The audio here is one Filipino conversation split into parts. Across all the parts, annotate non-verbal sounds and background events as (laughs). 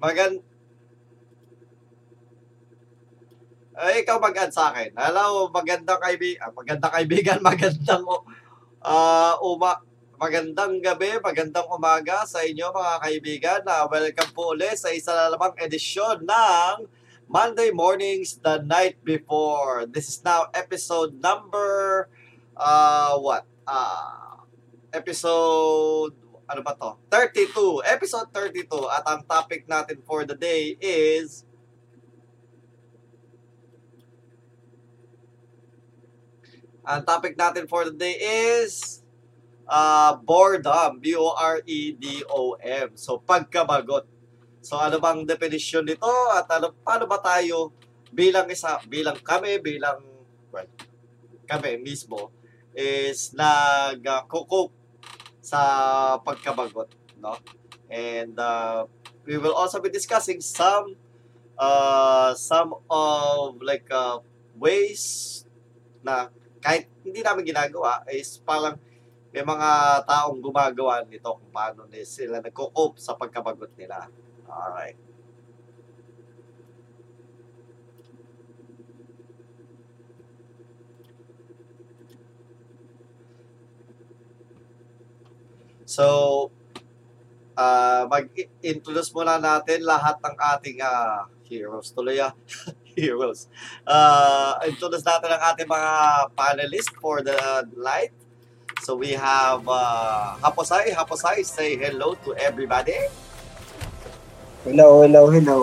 Magan... Ay, ikaw mag-add sa akin. Hello, magandang kaibigan, magandang kaibigan, (laughs) magandang uh, uma, magandang gabi, magandang umaga sa inyo mga kaibigan. Uh, welcome po ulit sa isa na lamang edisyon ng Monday Mornings the Night Before. This is now episode number, uh, what? Uh, episode ano ba to? 32. Episode 32. At ang topic natin for the day is Ang topic natin for the day is uh, boredom. B-O-R-E-D-O-M. So, pagkabagot. So, ano bang definition nito? At ano, paano ba tayo bilang isa, bilang kami, bilang, well, kami mismo, is nag-cook sa pagkabagot, no? And uh, we will also be discussing some uh, some of like uh, ways na kahit hindi namin ginagawa, is parang may mga taong gumagawa nito kung paano sila nagko-cope sa pagkabagot nila. Alright. So, uh, mag-introduce muna natin lahat ng ating uh, heroes. Tuloy ah. (laughs) heroes. Uh, introduce natin ang ating mga panelists for the night. So we have uh, Haposay. Haposay, say hello to everybody. Hello, hello, hello.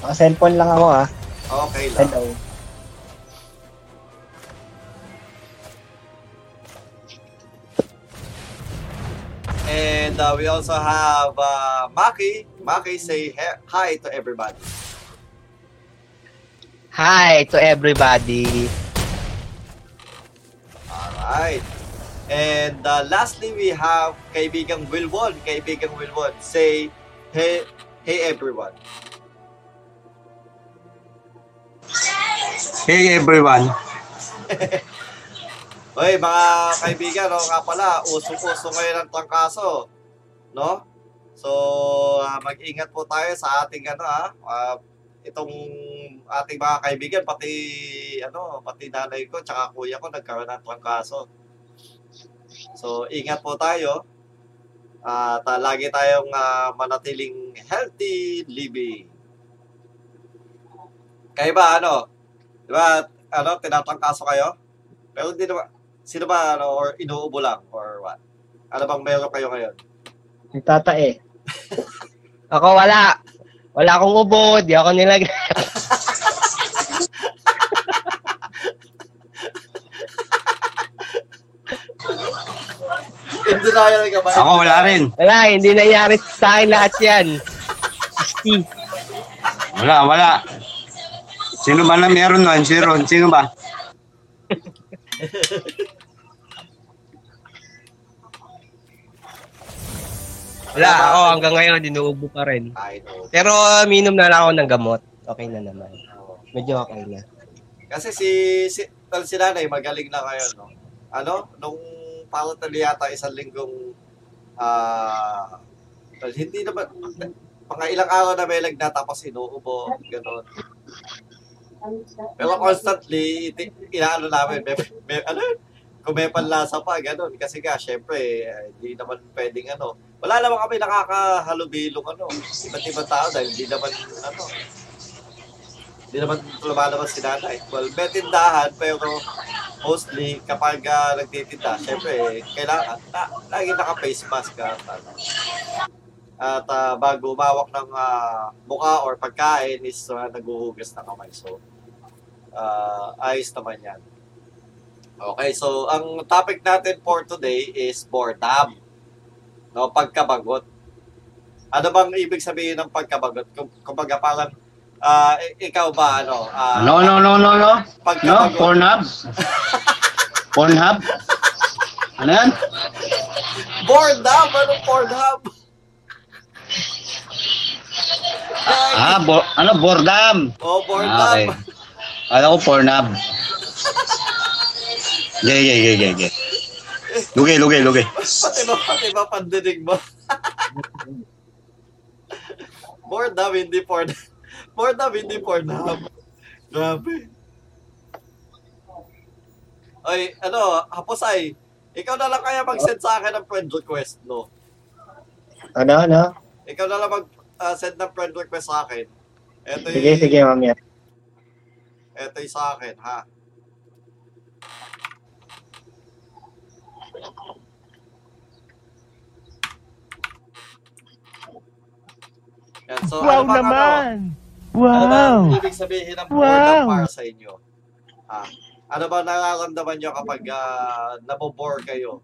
Naka-cellphone lang ako ha. Okay lang. Hello. And uh, we also have uh, Maki. Maki, say hi to everybody. Hi to everybody. Alright. And uh, lastly, we have kaibigang Wilwon. Kaibigang Wilwon, say hey, hey everyone. Hey everyone. (laughs) Hoy, mga kaibigan, no, nga pala, usong-uso ngayon ang trangkaso. No? So, uh, mag-ingat po tayo sa ating ano ah, uh, itong ating mga kaibigan, pati ano, pati nanay ko, tsaka kuya ko nagkaroon ng trangkaso. So, ingat po tayo. At uh, lagi tayong uh, manatiling healthy living. Kayo ba, ano? Di ba, ano, tinatangkaso kayo? Pero hindi naman, sino ba, ano, or inuubo lang, or what? Ano bang meron kayo ngayon? Nagtatae. (laughs) Ako wala. Wala akong ubo, di ako nilagay. (laughs) In denial ka ba? Ako wala rin. wala, hindi nangyari sa akin lahat yan. Isti. Wala, wala. Sino ba na meron nun? Sino, sino ba? (laughs) Wala, ako hanggang ngayon, dinuubo pa rin. Pero minom na lang ako ng gamot. Okay na naman. Medyo okay na. Kasi si, si, well, si nanay, magaling na ngayon, no? Ano? Nung palatali yata isang linggong, ah, well, hindi naman, mga ilang araw na may lagnat tapos inuubo, gano'n. Pero constantly, inaano namin, may, may, ano, kung may panlasa pa, gano'n. Kasi nga, syempre, eh, hindi naman pwedeng ano. Wala naman kami nakakahalubilong ano. Iba't ibang tao dahil hindi naman, ano, hindi naman lumalabas si nanay. Well, may tindahan, pero mostly kapag uh, nagtitinda, syempre, kailangan, na, lagi naka-face mask ka. At, at uh, bago umawak ng uh, mukha or pagkain is uh, naguhugas na kamay. So, uh, ayos naman yan. Okay, so ang topic natin for today is boredom. No, pagkabagot. Ano bang ibig sabihin ng pagkabagot? Kung kumbaga parang i- ikaw ba ano? ah, No, no, no, no, no. No, Pagkabagot. Pornhub. Pornhub. Ano yan? Boredom! Ano Pornhub? Ah, bo- ano, boredom. Oh, boredom. Ah, okay. Alam ko Pornhub. Yeah, yeah, yeah, yeah, yeah. Lugay, lugay, lugay. pati ba, pati ba pandinig mo? (laughs) Boredom, hindi porn. Boredom, hindi pornhub. Grabe. Ay, ano, Haposay, ikaw na lang kaya mag-send sa akin ng friend request, no? Ano, ano? Ikaw na lang mag-send ng friend request sa akin. Ito Sige, sige, mamaya. Ito yung sa akin, ha? Yan, so, Wow ano bang, naman! Ano, ano bang Wow! ibig sabihin ng Wow! boredom para sa inyo? Ha? Ano ba nararamdaman nyo kapag uh, nabobore kayo?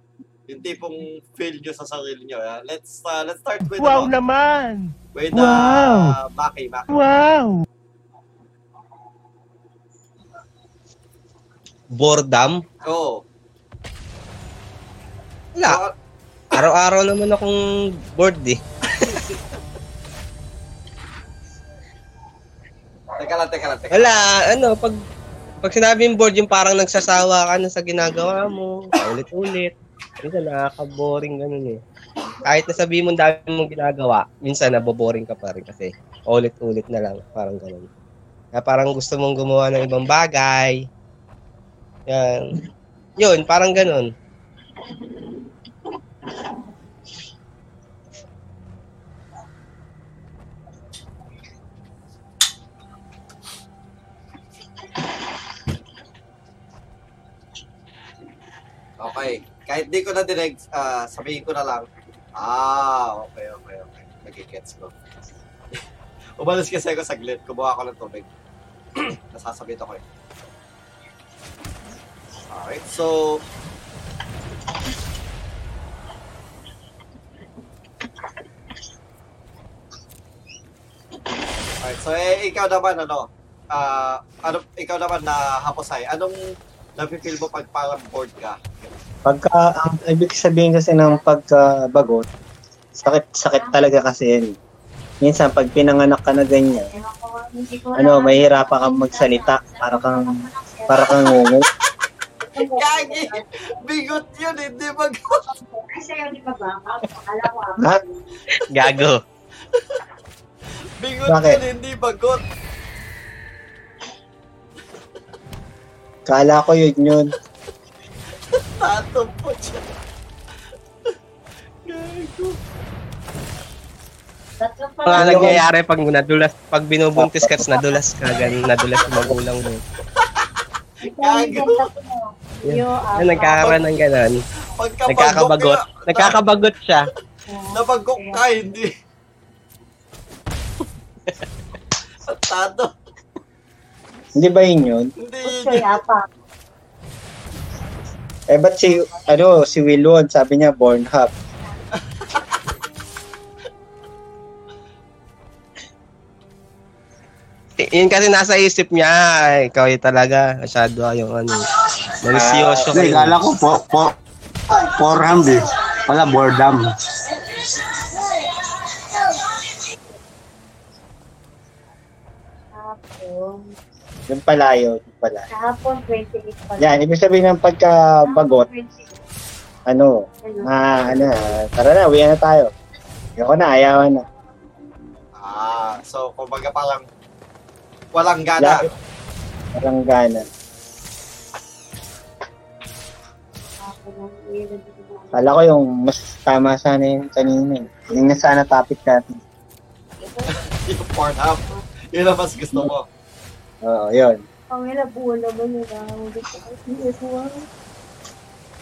Yung tipong feel nyo sa sarili nyo. ha? Let's uh, let's start with Wow ano, naman! with Wow! uh, Maki, Maki. Wow! Boredom? Oo. Wala. So, Araw-araw naman akong bored eh. Teka lang, teka lang, teka Wala, ano, pag pag sinabing bored, yung parang nagsasawa ka na sa ginagawa mo, ulit-ulit. Minsan nakaka-boring ganun eh. Kahit na sabihin mo dami mong ginagawa, minsan naboboring ka pa rin kasi ulit-ulit na lang, parang ganun. Kaya parang gusto mong gumawa ng ibang bagay. Yan. Yun, parang ganun. Okay. Kahit di ko na direct, ah, sabihin ko na lang. Ah, okay, okay, okay. Nagigets ko. (laughs) Umalis kasi ako saglit. Kumuha ako ng tubig. (clears throat) Nasasabit ako eh. Alright, so... Alright, so eh, ikaw naman ano, ah, ano, ikaw naman na haposay, anong nafe-feel mo pag parang bored ka? Pagka, ang ibig sabihin kasi ng pagkabagot, sakit-sakit talaga kasi yan. Minsan, pag pinanganak ka na ganyan, ano, mahirapan kang magsalita. Para kang, para kang ngungu. Gagi! Bigot yun, hindi bagot! Ha? Gago. Bigot Bakit? yun, hindi bagot! Kala ko yun yun. Tatong po siya. Gago. Mga nangyayari pag nadulas, pag binubuntis ka, nadulas ka, ganun, nadulas yung magulang mo. Gago. Yan, nagkakaroon ng ganun. Pagkabagot Nagkakabagot. ka, Nagkakabagot siya. nabagok ka, hindi. Tato. Hindi ba yun yun? Hindi yun. Eh, ba't si, ano, si Wilwon, sabi niya, born hub. Y- Yun kasi nasa isip niya, ay, ikaw yung talaga, masyado yung ano, malisyoso Hindi, kayo. kala ko po, po, porham eh. Wala, boredom. Yung pala yun, yung pala. Kahapon, 28 pa. Yan, ibig sabihin ng pagkabagot, Kahapon, 28. ano, Ano? ah, ano, tara na, uwi na tayo. Ayoko na, ayawan na. Ah, so kumbaga parang walang gana. Dahil- Parang gana. Kala ko yung mas tama sana yung kanina. eh. Yung na sana topic natin. (laughs) yung Pornhub. Yun ang mas gusto mo. Oo, yun. Ang ina, buo naman nila. Gusto ko, hindi ko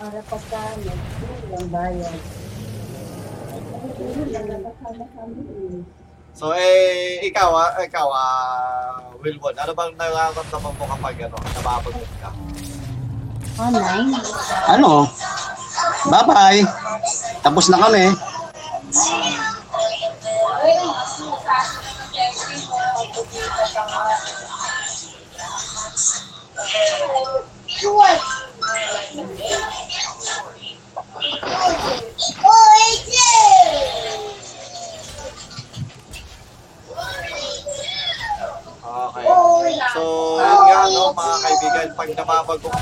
Para pagkaan, ang bayan. So eh, ikaw ah, ikaw ah, Wilbon, ano bang nararamdaman mo kapag ano, nababagot ka? Online? Ano? Bye-bye. Tapos na kami. Oh, it is. Okay. So, yun nga, no, mga kaibigan, pag nababagot,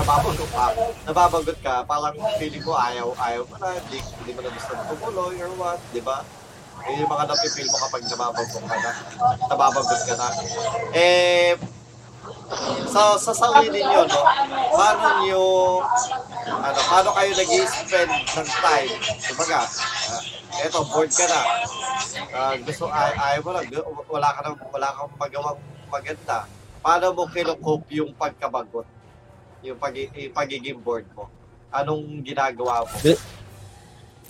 nababagot ka, nababagot ka, parang feeling mo ayaw, ayaw mo na, hindi, hindi mo na gusto tumuloy or what, di ba? Yun yung mga napipil mo kapag nababagot ka na. Nababagot ka na. Eh, sa, sa sarili nyo, no? Paano nyo, ano, paano kayo nag-spend ng time? Kumbaga, uh, eto, bored ka na. Ah, gusto, ay, ayaw mo wala ka nang, wala kang magawang maganda. Paano mo kinukup yung pagkabagot? Yung, pag, yung pagiging bored mo? Anong ginagawa mo?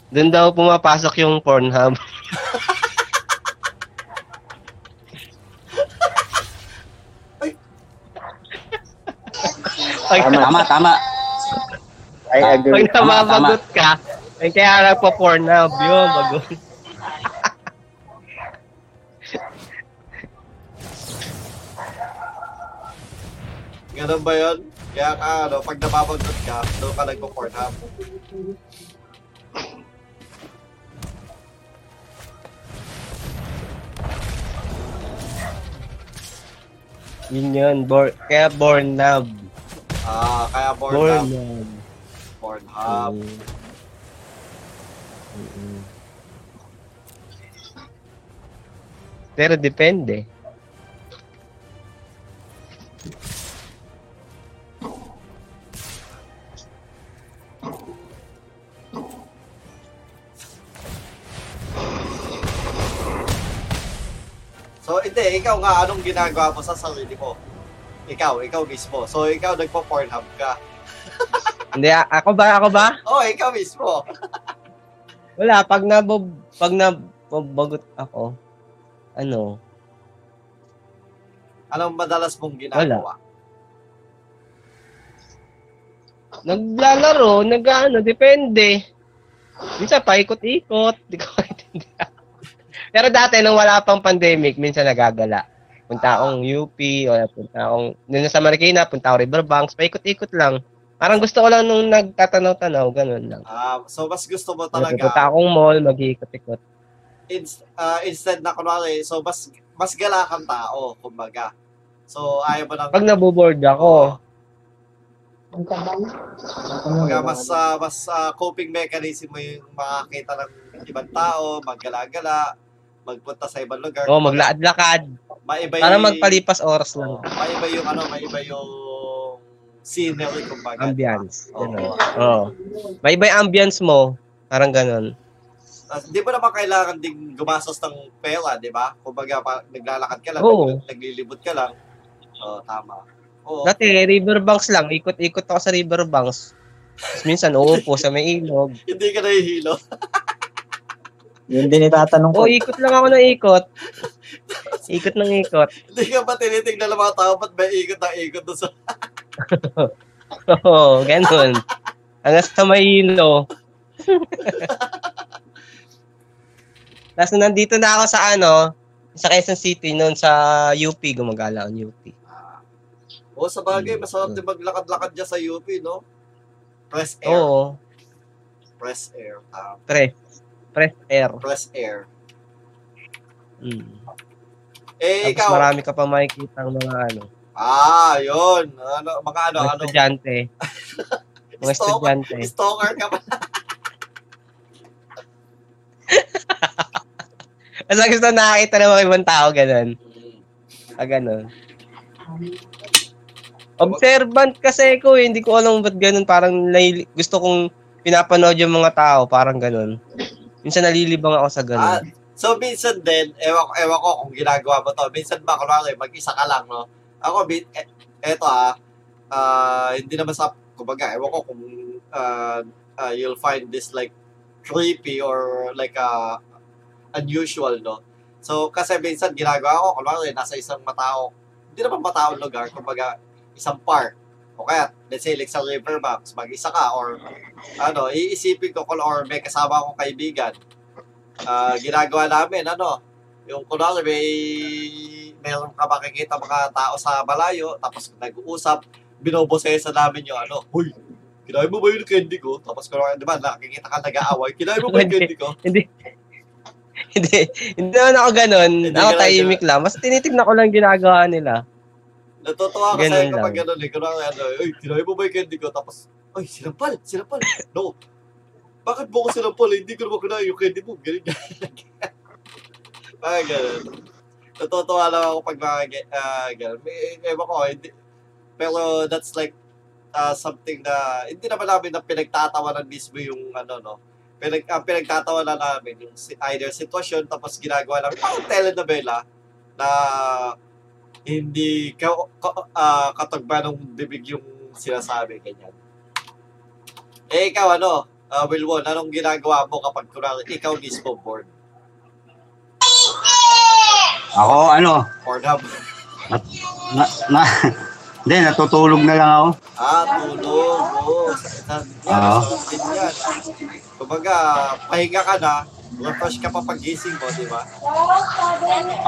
Doon daw pumapasok yung Pornhub. (laughs) Pag, Tama. Tama, tama. I agree. pag nababagot ka, ay kaya nagpa-Pornhub yun, bago. (laughs) Ganun ba yun? Kaya ka, ano, pag nababagot ka, doon ka nagpo-pornhub. Yun yun, bor kaya Pornhub. Ah, kaya pornhub. Pornhub. Pornhub. Mm. Mm-mm. Pero depende. So, hindi, ikaw nga, anong ginagawa mo sa sarili mo? Ikaw, ikaw mismo. So, ikaw nagpo-pornhub ka. Hindi, ako ba, ako ba? Oh, ikaw mismo. Wala, pag nabob, pag nabagot ako, ano, Anong madalas mong ginagawa? naglalaro, nag-ano, depende. Minsan paikot-ikot, di ko maintindihan. Pero dati, nung wala pang pandemic, minsan nagagala. Punta akong UP, o punta akong, nung nasa Marikina, punta ako Riverbanks, paikot-ikot lang. Parang gusto ko lang nung nagtatanaw-tanaw, ganun lang. Ah, so, mas gusto mo Punta talaga, akong mall, mag-iikot-ikot. ins- ah, instead na kunwari, so, mas, mas gala kang tao, kumbaga. So, ayaw mo nang, Pag naboboard ako, na. kumbaga, mas, ah, mas ah, coping mechanism mo yung makakita ng ibang tao, maggala-gala, magpunta sa ibang lugar. oh, maglaad-lakad. Maiba Para yung- magpalipas oras lang. Oh, maiba yung ano, maiba yung scenery kumbaga. Ambience. Oo. Ganun. Oo. May iba yung ambience mo. Parang ganun. Uh, di mo naman kailangan ding gumastos ng pera, di ba? Kumbaga, pa, naglalakad ka lang, Oo. nag- naglilibot ka lang. Oo, tama. Oo. Dati, riverbanks lang. Ikot-ikot ako sa riverbanks. Tapos minsan, uupo sa may ilog. (laughs) Hindi ka nahihilo. Yun din itatanong ko. O, ikot lang ako ng ikot. (laughs) Ikot ng ikot. Hindi ka ba tinitignan ng mga tao, ba't may ikot na ikot doon sa... (laughs) Oo, ganun. Hanggang sa may ilo. (laughs) Tapos nandito na ako sa ano, sa Quezon City, noon sa UP, gumagala ako UP. Oo, sa bagay, Hmm. masarap din maglakad-lakad dyan sa UP, no? Press air. Oo, Press air. Ah, press. Press air. press air. Mm. Eh, Tapos ikaw. marami ka pa makikita ng mga ano, Ah, yun. Ano, mga ano, mga ano. estudyante. (laughs) Mga Stalker, estudyante. stalker ka ba? (laughs) Kasi gusto nakakita ng mga ibang tao, ganun. Ah, ganun. Observant kasi ko, eh. hindi ko alam ba't ganun. Parang naili- gusto kong pinapanood yung mga tao, parang ganun. Minsan nalilibang ako sa Ah, ganun. So minsan din, ewan, ewan ko kung ginagawa mo to. Minsan ba, kunwari, mag-isa ka lang, no? Ako, eh, eto ah, ah, hindi naman sa, kumbaga, ewan ko kung ah, ah, you'll find this like creepy or like uh, unusual, no? So, kasi minsan ginagawa ko, kunwari, nasa isang matao, hindi naman mataong lugar, kumbaga, isang park. O kaya, let's say, like sa riverbanks, mag-isa ka, or ano, iisipin ko, or may kasama akong kaibigan, Ah, ginagawa namin, ano, yung kunwari may meron ka makikita mga tao sa malayo, tapos nag-uusap, binobosesa namin yung ano, Hoy, kinain mo ba yung candy ko? Tapos kunwari, di ba, nakikita ka nag-aaway, kinain mo ba yung candy ko? (laughs) hindi. hindi. Hindi naman ako ganun. Hindi ako tahimik lang. Mas tinitignan ko lang ginagawa nila. Natutuwa ko Ganun sa'yo kapag gano'n eh. Kunwari, ano, Uy, kinain mo ba yung candy ko? Tapos, ay, sinampal, sinampal. No. Bakit mo ko sinampal? Hindi ko naman kinain yung candy. Ganyan, ganyan. Parang ganun. Natutuwa lang ako pag mga ah, ganun. May, ewan ko, hindi, pero that's like ah, something na, hindi naman namin na pinagtatawanan mismo yung ano, no? Pinag, ang pinagtatawanan namin yung either sitwasyon tapos ginagawa namin parang telenovela na hindi ka, ka, ah, katugba ng bibig yung sinasabi, ganyan. Eh, ikaw, ano, uh, Wilwon, anong ginagawa mo kapag kunwari ikaw mismo bored? Ako, ano, Pornhub? na, na, (laughs) hindi, natutulog na lang ako. Ah, tulog. Oo. Oo. Kumbaga, pahinga ka na, refresh ka pa pagising mo, di ba?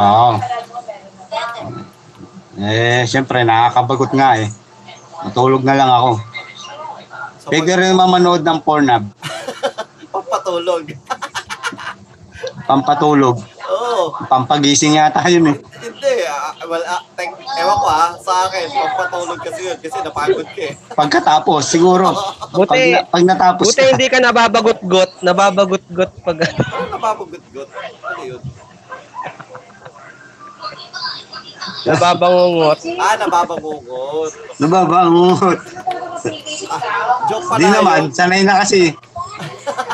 Oo. Eh, siyempre, nakakabagot nga eh. Matulog na lang ako. Pwede rin mamanood ng Pornhub, (laughs) Pampatulog. pampatulog, Oo. pampagising yata yun eh. Hindi. ah, well, ah, tek, ewan ko ah, sa akin, pampatulog kasi yun, kasi napagod ka eh. Pagkatapos, siguro, pag, Buti, na- pag natapos buti ka, hindi ka nababagot-got, nababagot-got pag Ano nababagot-got? Ano yun? Nababangungot. Ah, nababangungot. nababangot. Joke pala Di naman, yun. sanay na kasi.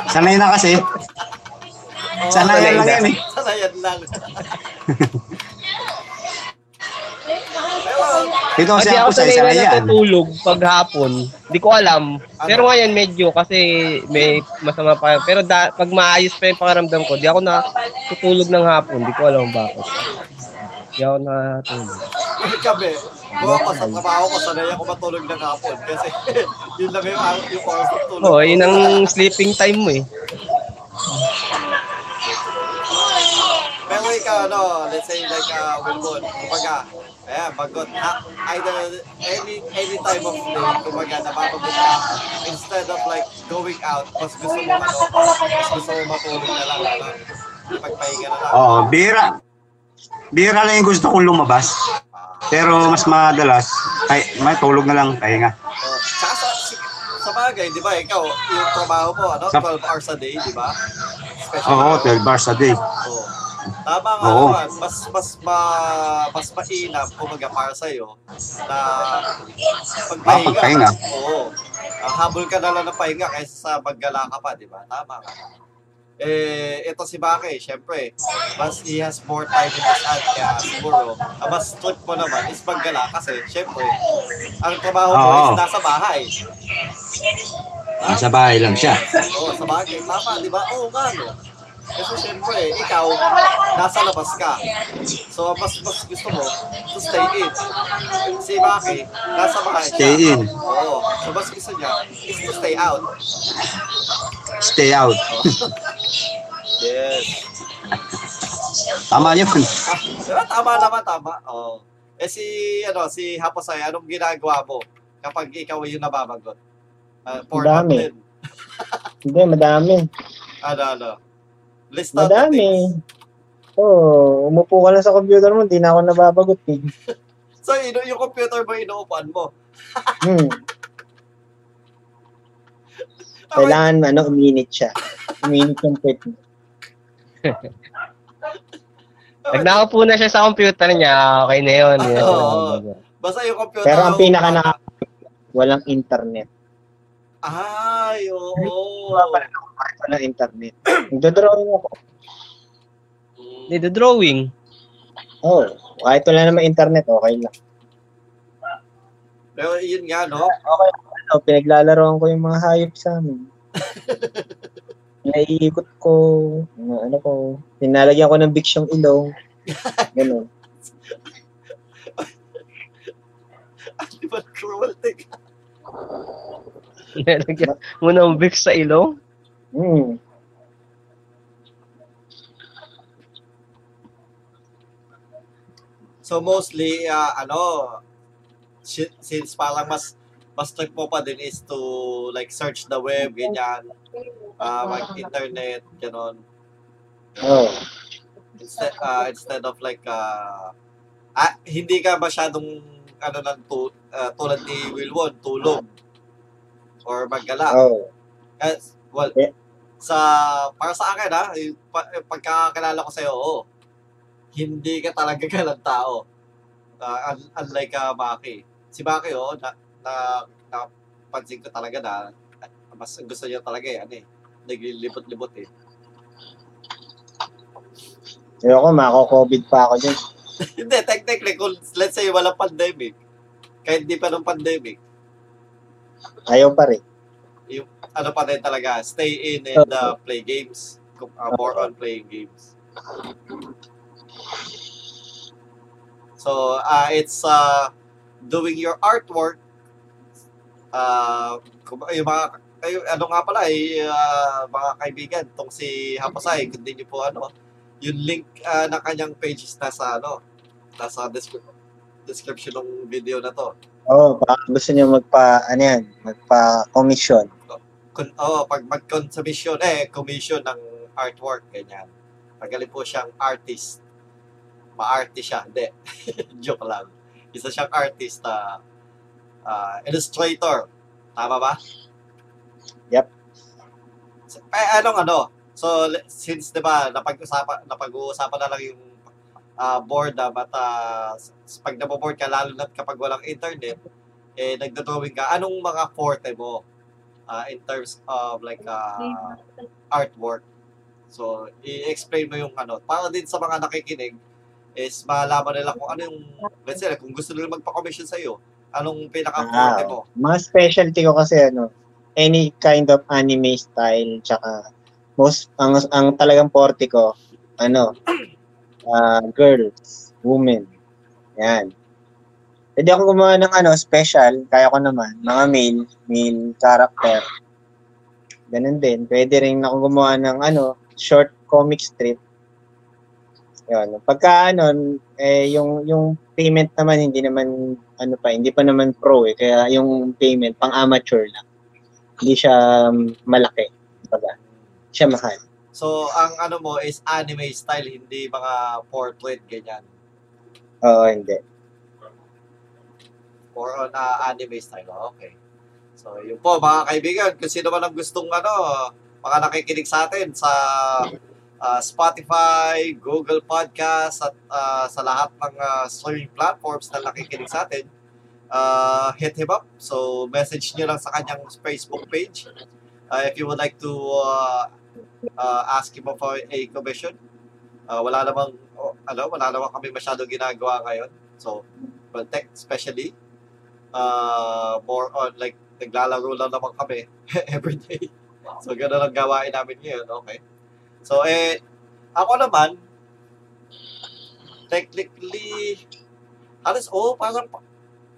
Sanay na kasi. Oo, Sanayan lang yan eh. Sanayan lang. Ito kasi ako sa sanay isa na yan. natutulog pag hapon. Di ko alam. Pero ngayon medyo kasi may masama pa. Pero da, pag maayos pa yung pangaramdam ko, di ako na tutulog ng hapon. Di ko alam bakit. Di ako natulog. kami, buwa pa sa trabaho ko, sanay ako matulog ng hapon. Kasi (laughs) yun lang yung, yung oras ng tulog. Oo, ko. yun ang sleeping time mo eh. Pero ikaw, ano, let's say like uh, Wilbon, kumbaga, ayan, bagot, ha, either any any time of day, kumbaga, napapagot ka, instead of like going out, mas gusto mo, ano, mas gusto mo matulog na lang, ano, pagpahinga na lang. Oo, bira. Bira lang yung gusto kong lumabas. Pero mas madalas, ay, may tulog na lang, pahinga. oh. Tsaka sa, si- sa bagay, di ba, ikaw, yung trabaho mo, ano, Sa- 12 hours a day, di ba? Oo, 12 hours a day. Oo. Tama nga Oo. naman, mas mas ma, mas mainam kumaga para sa iyo na pagpahinga. Ah, pagpahinga. Oo. Ah, habol ka na lang ng pahinga kaysa sa maggala ka pa, di ba? Tama ka. Eh, ito si Bake, syempre, mas he has more time in his hand, kaya siguro, ang mas trip mo naman is maggala kasi, syempre, ang trabaho mo Oo. is nasa bahay. Nasa bahay lang siya. Oo, sa bagay. Tama, di ba? Oo nga, no? Kasi syempre, ikaw, nasa labas ka. So, mas mas gusto mo to stay in. Si Maki, nasa bahay siya. Stay in. Oo. So, mas gusto niya is to stay out. Stay out. (laughs) Yes. Tama yun. Ah, diba? Tama naman, tama. Oo. Eh si, ano, si Haposay, anong ginagawa mo kapag ikaw yung nababagot? Uh, porn Dami. din. (laughs) Hindi, madami. Ano, ano? List out Madami. things. Oo, oh, umupo ka lang sa computer mo, hindi na ako nababagot eh. (laughs) So, ino, yung computer mo, inuupuan mo. Hmm. Kailangan, ano, uminit siya. Uminit yung pet mo. Pag nakaupo na siya sa computer niya, okay na yun. yun. Oo. Basta yung computer Pero ang pinaka na walang internet. Ay, oo. Walang internet. (clears throat) Nagdodrawing ako. Mm. Hindi, the drawing. Oo. Oh, kahit wala naman internet, okay lang. Pero yun nga, no? Okay. Ano, pinaglalaroan ko yung mga hayop sa amin. (laughs) Naiikot ko, mga ano ko, pinalagyan ko ng biks yung ilong. Ganun. (laughs) Ba cruelty? Nilagyan mo ng Vicks sa ilong. Hmm. So mostly, ah, ano, si- since parang mas mas trick mo pa din is to like search the web, ganyan, ah, mag-internet, ganon. Oo. Instead, ah, instead of like, ah, ah, hindi ka masyadong, ano, ng tu, ah, tulad ni Wilwon, tulog or maggala. Oo. Eh, well, Eh. sa para sa akin ha, pa- yung pagkakakilala ko sa'yo, oo. hindi ka talaga (laughs) galang tao. Ah, un- unlike ka Maki. Si Maki, oh, na, na, napansin ko talaga na ah, mas gusto niya talaga eh, ano eh, naglilibot-libot eh. Ayoko, mako-COVID pa ako dyan. (laughs) hindi, technically, kung let's say walang pandemic, kahit hindi pa nung pandemic, Ayaw pa rin. ano pa rin talaga, stay in and uh, play games. Uh, more on playing games. So, uh, it's uh, doing your artwork. Uh, yung mga, ay, ano nga pala, eh, uh, mga kaibigan, tong si Hapasay, kundi niyo po ano, yung link uh, ng kanyang page is nasa, ano, nasa descri- description ng video na to. Oo, oh, baka gusto niyo magpa, ano yan, magpa-commission. kun, oh, pag mag-commission, eh, commission ng artwork, ganyan. Magaling po siyang artist. Ma-artist siya. Hindi. (laughs) Joke lang. Isa siyang artist, ah, ah, illustrator. Tama ba? Yep. Eh, anong ano? So, since, di ba, napag-usapan, napag-uusapan na lang yung ah, boredom at ah, s- pag naboboard ka, lalo na kapag walang internet, eh, nagdodrawing ka, anong mga forte mo? ah, in terms of like uh, artwork. So, i-explain mo yung ano. Para din sa mga nakikinig, is malaman nila kung ano yung, let's say, kung gusto nila magpa-commission sa'yo, anong pinaka-forte Ah. mo. Mga specialty ko kasi ano, any kind of anime style, tsaka most, ang, ang talagang forte ko, ano, (clears throat) ah, girls, women, yan. Pwede ako gumawa ng ano, special, kaya ko naman, mga male, male character. Ganun din. Pwede rin ako gumawa ng ano, short comic strip. Yun. Pagka ano, eh, yung, yung payment naman, hindi naman, ano pa, hindi pa naman pro eh. Kaya yung payment, pang amateur lang. Hindi siya um, malaki. Baga, siya mahal. So, ang ano mo is anime style, hindi mga portrait, ganyan. Oo, hindi. Or on uh, anime style. Oh, Okay. So, yun po, mga kaibigan, kung sino man ang gustong ano, mga nakikinig sa atin sa uh, Spotify, Google Podcast, at uh, sa lahat ng uh, streaming platforms na nakikinig sa atin, uh, hit him up. So, message nyo lang sa kanyang Facebook page. Uh, if you would like to uh, uh, ask him for a commission. Uh, wala namang, oh, ano, wala namang kami masyado ginagawa ngayon. So, tech especially, uh, more on like, naglalaro lang naman kami (laughs) every day. So, gano'n ang gawain namin ngayon. Okay. So, eh, ako naman, technically, halos, oh, parang,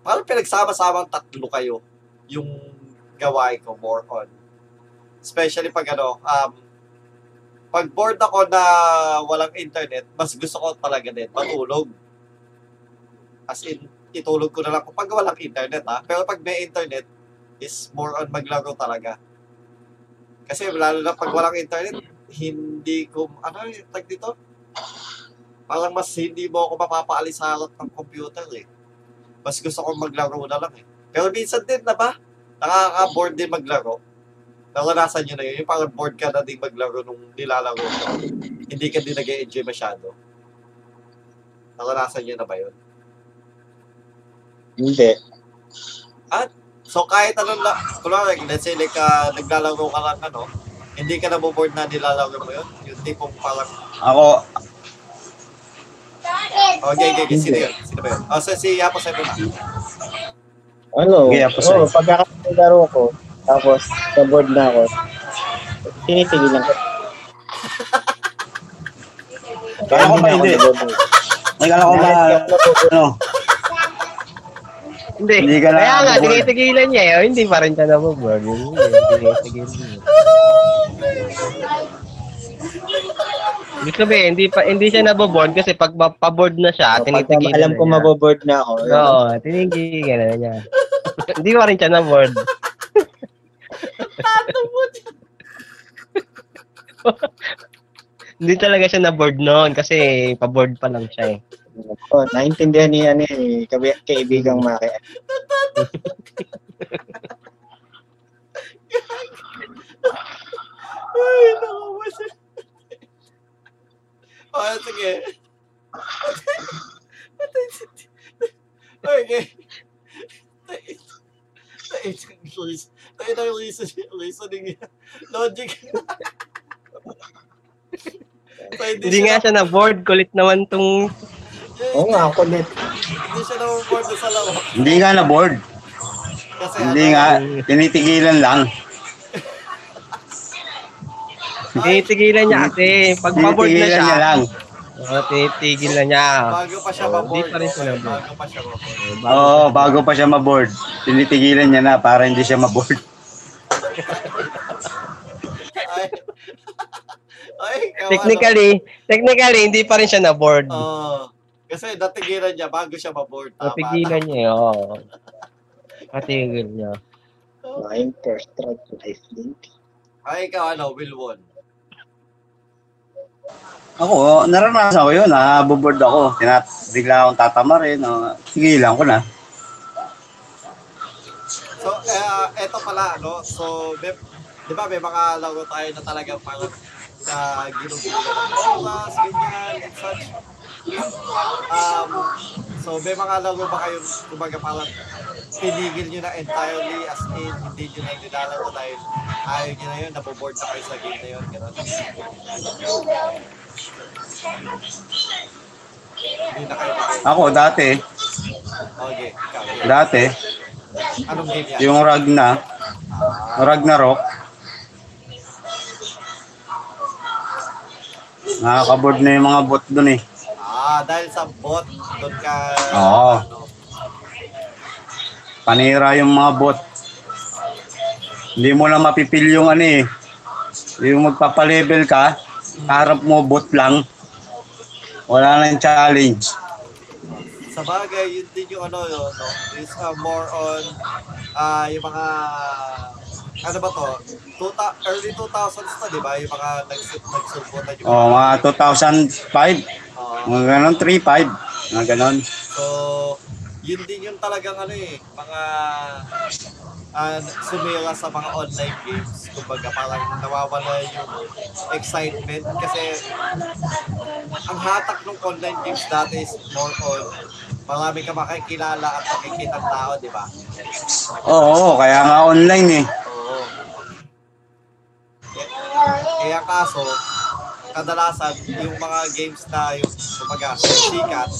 parang pinagsama-samang tatlo kayo yung gawain ko more on. Especially pag ano, um, pag bored ako na walang internet, mas gusto ko talaga din matulog. As in, itulog ko na lang pag walang internet ha. Pero pag may internet, is more on maglaro talaga. Kasi lalo na pag walang internet, hindi ko, ano yung tag dito? Parang mas hindi mo ako mapapaalis sa harap ng computer eh. Mas gusto ko maglaro na lang eh. Pero minsan din na ba? Nakaka-board din maglaro. Naranasan nyo na yun. Yung parang bored ka na din maglaro nung nilalaro mo. Hindi ka din nag enjoy masyado. Naranasan nyo na ba yun? Hindi. So kahit anong la, kunwari, let's say like uh, naglalaro ka lang ano, hindi ka na bored na nilalaro mo yun? Yung tipong parang, Ako, okay, okay, okay, sino yun? Sino ba yun? Oh, so si Yapo Sebo na. Ano? Okay, ako Oo, pagka laro ko, tapos na-board na ako, tinitigilan ko. Kaya ako ba hindi? naboboard. Nagkala ko ba, ano, Hindi. Hindi ka na Kaya nga, tinitigilan niya eh. Oh, Hindi pa rin siya. Hindi, tinitigilan niya. Ibig sabihin, hindi pa hindi siya naboboard kasi pag pa-board na siya, Pagka tinitigilan alam ko maboboard na ako, Oo, tinigilan na niya. (laughs) hindi pa rin siya na-board. (laughs) hindi talaga siya na-board noon kasi pa-board pa lang siya eh. Oh, naintindihan niya ni ano eh, kaibigang Maki. Ay, nakawas. Oh, sige. Okay. Naitang reason. Naitang reason. Reasoning niya. Logic. Hindi nga siya na board. Kulit naman tong Oo nga, kulit. Hindi siya nabuboard sa laro. Hindi nga na board. Kasi Hindi ano, nga, tinitigilan lang. (laughs) tinitigilan niya kasi. Pag pa-board na Tinitigilan siya, niya lang. oh, tinitigil na niya. Bago pa siya Oh, maboard. Hindi pa rin siya naboard. Bago pa siya maboard. Oo, bago pa siya maboard. Tinitigilan niya na para hindi siya maboard. (laughs) Ay. Ay, Technically, technically, hindi pa rin siya na board. Oo. Kasi natigilan niya bago siya maboard. Tama. Natigilan niya, oo. Natigil niya. Nine first strike life link. Ay, ikaw ano, Wilwon. Ako, naranasan ko yun. Naboboard ako. Tinat bigla akong tatama rin. No. Tigilan ko na. So, eh, eto pala, ano, so, may, di ba may mga laro tayo na talagang parang na ginugulo ng oras, ganyan, and such. Um, so, may mga laro ba kayong, kumbaga parang pinigil nyo na entirely as in, hindi nyo na nilalaro dahil ayaw nyo na yun, naboboard na kayo sa game na yun, gano'n. Hindi na kayo mag- Ako, dati, Okay, ikaw. okay. dati, Anong game yan? yung Ragna, Ragnarok, nakakaboard na yung mga bot dun eh. Ah, dahil sa bot, doon ka... Oo. Ano, Panira yung mga bot. Hindi mo na mapipil yung ano eh. Yung magpapalevel ka, harap mo bot lang. Wala nang challenge. sa bagay, yun din yung ano, yun, no? is uh, more on ah yung mga ano ba to? Tuta, early 2000s to, di ba? Yung mga nagsip, nagsulputan yung Oh, mga 2005, Mga ganon, 3-5, mga ganon. so, yun din yung talagang ano eh, mga uh, sumira sa mga online games. Kumbaga parang nawawala yung excitement kasi ang hatak ng online games dati is more on marami ka makikilala at makikita tao, di ba? Oo, kaya nga online eh. Oo. Kaya kaso, kadalasan yung mga games na yung kumbaga sikat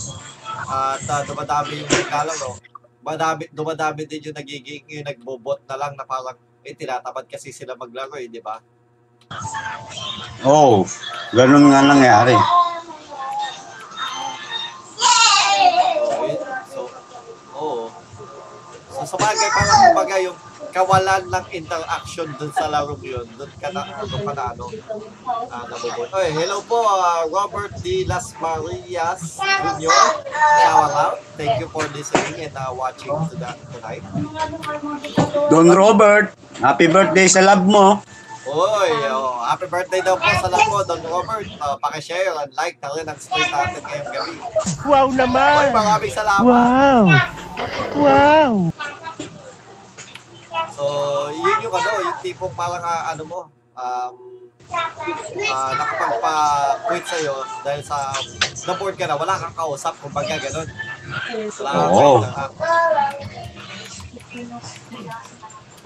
at uh, dumadami yung naglalaro, madami, dumadami din yung nagiging yung nagbobot na lang na parang eh, tinatamad kasi sila maglaro eh, di ba? Oo, ganun nga nangyari. So, yun- so, oo. So, sa bagay, parang kumbaga yung kawalan ng interaction dun sa laro yun, dun ka na, dun ka na, ano, ah, nabubot. Oy, hello po, ah, Robert D. Las Marias Jr. Shout out. Thank you for listening and uh, watching to that tonight. Don Robert, happy birthday sa love mo. Oy, oh, happy birthday daw po sa lahat po, Don Robert. Uh, pakishare and like na rin ang stream natin ngayong gabi. Wow Oy, naman! maraming salamat. Wow! Wow! So, yun yung ano, yung tipong parang ah, ano mo, um, uh, nakapagpa-quit sa'yo dahil sa na-board ka na, wala kang kausap, kumbaga ganun. Wala kang Oo.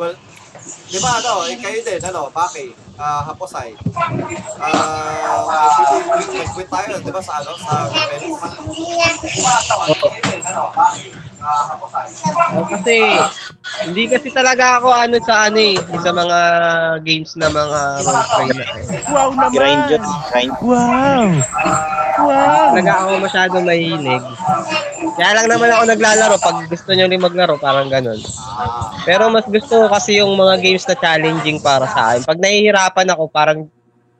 Well, di ba ano, eh, kayo din, ano, Baki, ah, Haposay, ah, uh, nag-quit tayo, di ba, sa ano, sa Rebels? Oh, kasi, hindi kasi talaga ako ano sa ano eh, sa mga games na mga role na eh. Wow naman! Grind grind. Wow! Wow! Talaga ako masyado mahilig. Kaya lang naman ako naglalaro pag gusto nyo rin maglaro, parang ganun. Pero mas gusto ko kasi yung mga games na challenging para sa akin. Pag nahihirapan ako, parang,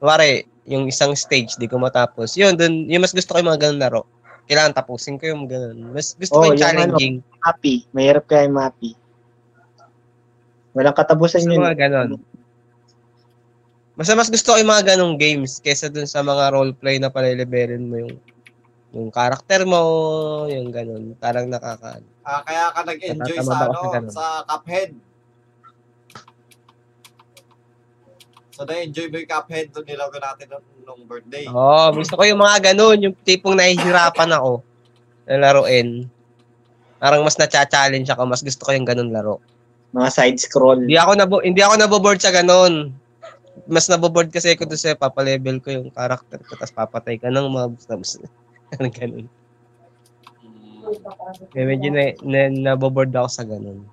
wari, yung isang stage, di ko matapos. Yun, dun, yung mas gusto ko yung mga ganun laro. Kailangan tapusin ko yung ganun. Mas gusto ko Oh, yung yung challenging. Happy. Mahirap kaya yung happy. Walang katapusan Gusto yun. ko mga ganun. Basta mas gusto ko yung mga ganong games kaysa dun sa mga roleplay na palilibelin mo yung yung karakter mo, yung ganun. Parang nakaka... ah, kaya ka nag-enjoy sa ano, sa ganun. sa Cuphead. So, na-enjoy mo yung Cuphead doon nilaro natin nung, nung birthday. Oo, oh, gusto ko yung mga ganun, yung tipong nahihirapan ako na laruin. Parang mas na-challenge ako, mas gusto ko yung ganun laro. mga side scroll. Hindi ako nabo hindi ako naboboard sa ganun. Mas naboboard kasi ako doon sa papalevel ko yung character ko tapos papatay ka ng mobs tapos ganun. Kaya medyo na, na, naboboard ako sa ganun.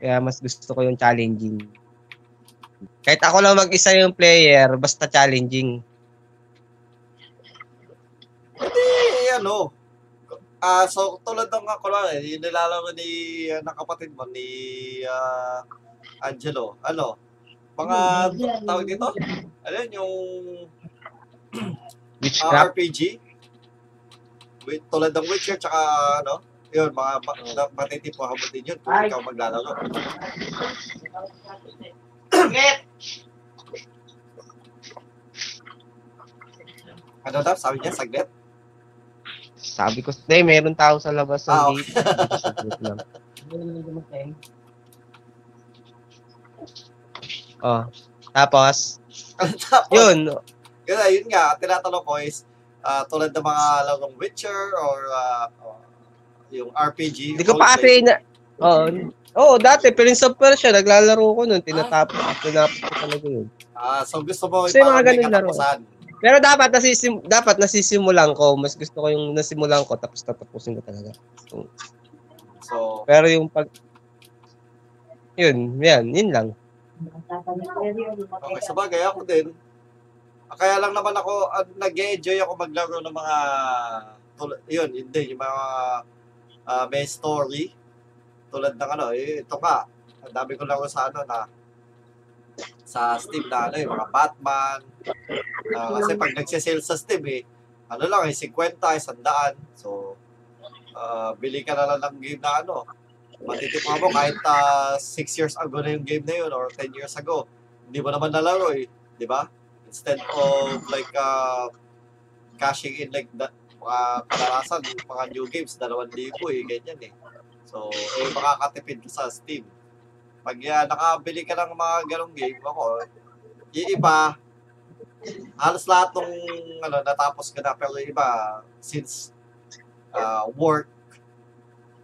Kaya mas gusto ko yung challenging. Kahit ako lang mag-isa yung player, basta challenging. Eh, ano, ah so tulad ng ako lang, eh, yung nilalaro ni uh, ng kapatid mo, ni ah, Angelo, ano, mga tawag dito? Ano yun, yung ah, Witchcraft. RPG? With, tulad ng Witcher, tsaka ano, yun, mga ma- na- matitipuhan mo din yun kung ikaw maglalaro. (coughs) Ano daw, sabi niya, saglit? Sabi ko, hindi, meron tao sa labas ng Ah, gate. Saglit lang. (laughs) Oh. Tapos, Tapos, yun, Kasi yun nga, tinatanong ko is, ah, tulad ng mga larong Witcher or ah, oh, yung RPG. Hindi ko pa kasi na... Oo. Oo, dati, Prince of Persia, naglalaro ko nun. Tinatapos, tinapos ko talaga yun. Ah, so gusto mo parang mga ganun laro. Pero dapat nasisim dapat nasisimulan ko. Mas gusto ko yung nasimulan ko tapos tatapusin ko talaga. So, Pero yung pag yun, yan, yun lang. okay, sa bagay ako din. Kaya lang naman ako, ah, nag-enjoy ako maglaro ng mga, yun, din, yung mga ah, may story. Tulad ng ano, eh, ito nga, ang dami ko laro sa ano na, sa Steam na ano, yung mga Batman. Ah, kasi pag nagsisale sa Steam eh, ano lang eh, 50, 100. So, ah, bili ka na lang ng game na ano, matitipuhan mo kahit 6 years ago na yung game na yun or 10 years ago. Hindi mo naman nalaro eh, di ba? Instead of like uh, cashing in like that, mga kadalasan, mga new games, 2,000 eh, ganyan eh. So, eh, makakatipid ka sa Steam. Pag uh, nakabili ka ng mga ganong game, ako, yung iba, halos lahat ng ano, natapos ka na, pero yung iba, since uh, work,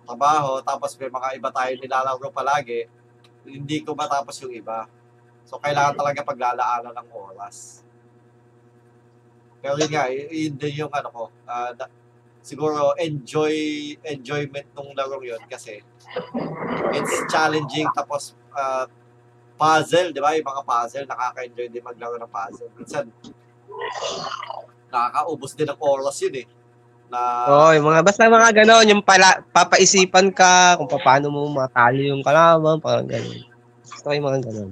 trabaho, tapos may mga iba tayo nilalaro palagi, hindi ko matapos yung iba. So, kailangan talaga paglalaanan ng oras. Pero yun nga, yun din yung ano ko, ah, na- siguro enjoy enjoyment nung larong yun kasi it's challenging tapos ah, puzzle, di ba? Yung mga puzzle, nakaka-enjoy din maglaro ng puzzle. Minsan, nakakaubos din ng oras yun eh. Na, Oo, yung mga basta mga ganon, yung pala, papaisipan ka kung paano mo matali yung kalaban, parang ganon. Gusto ko yung mga ganon.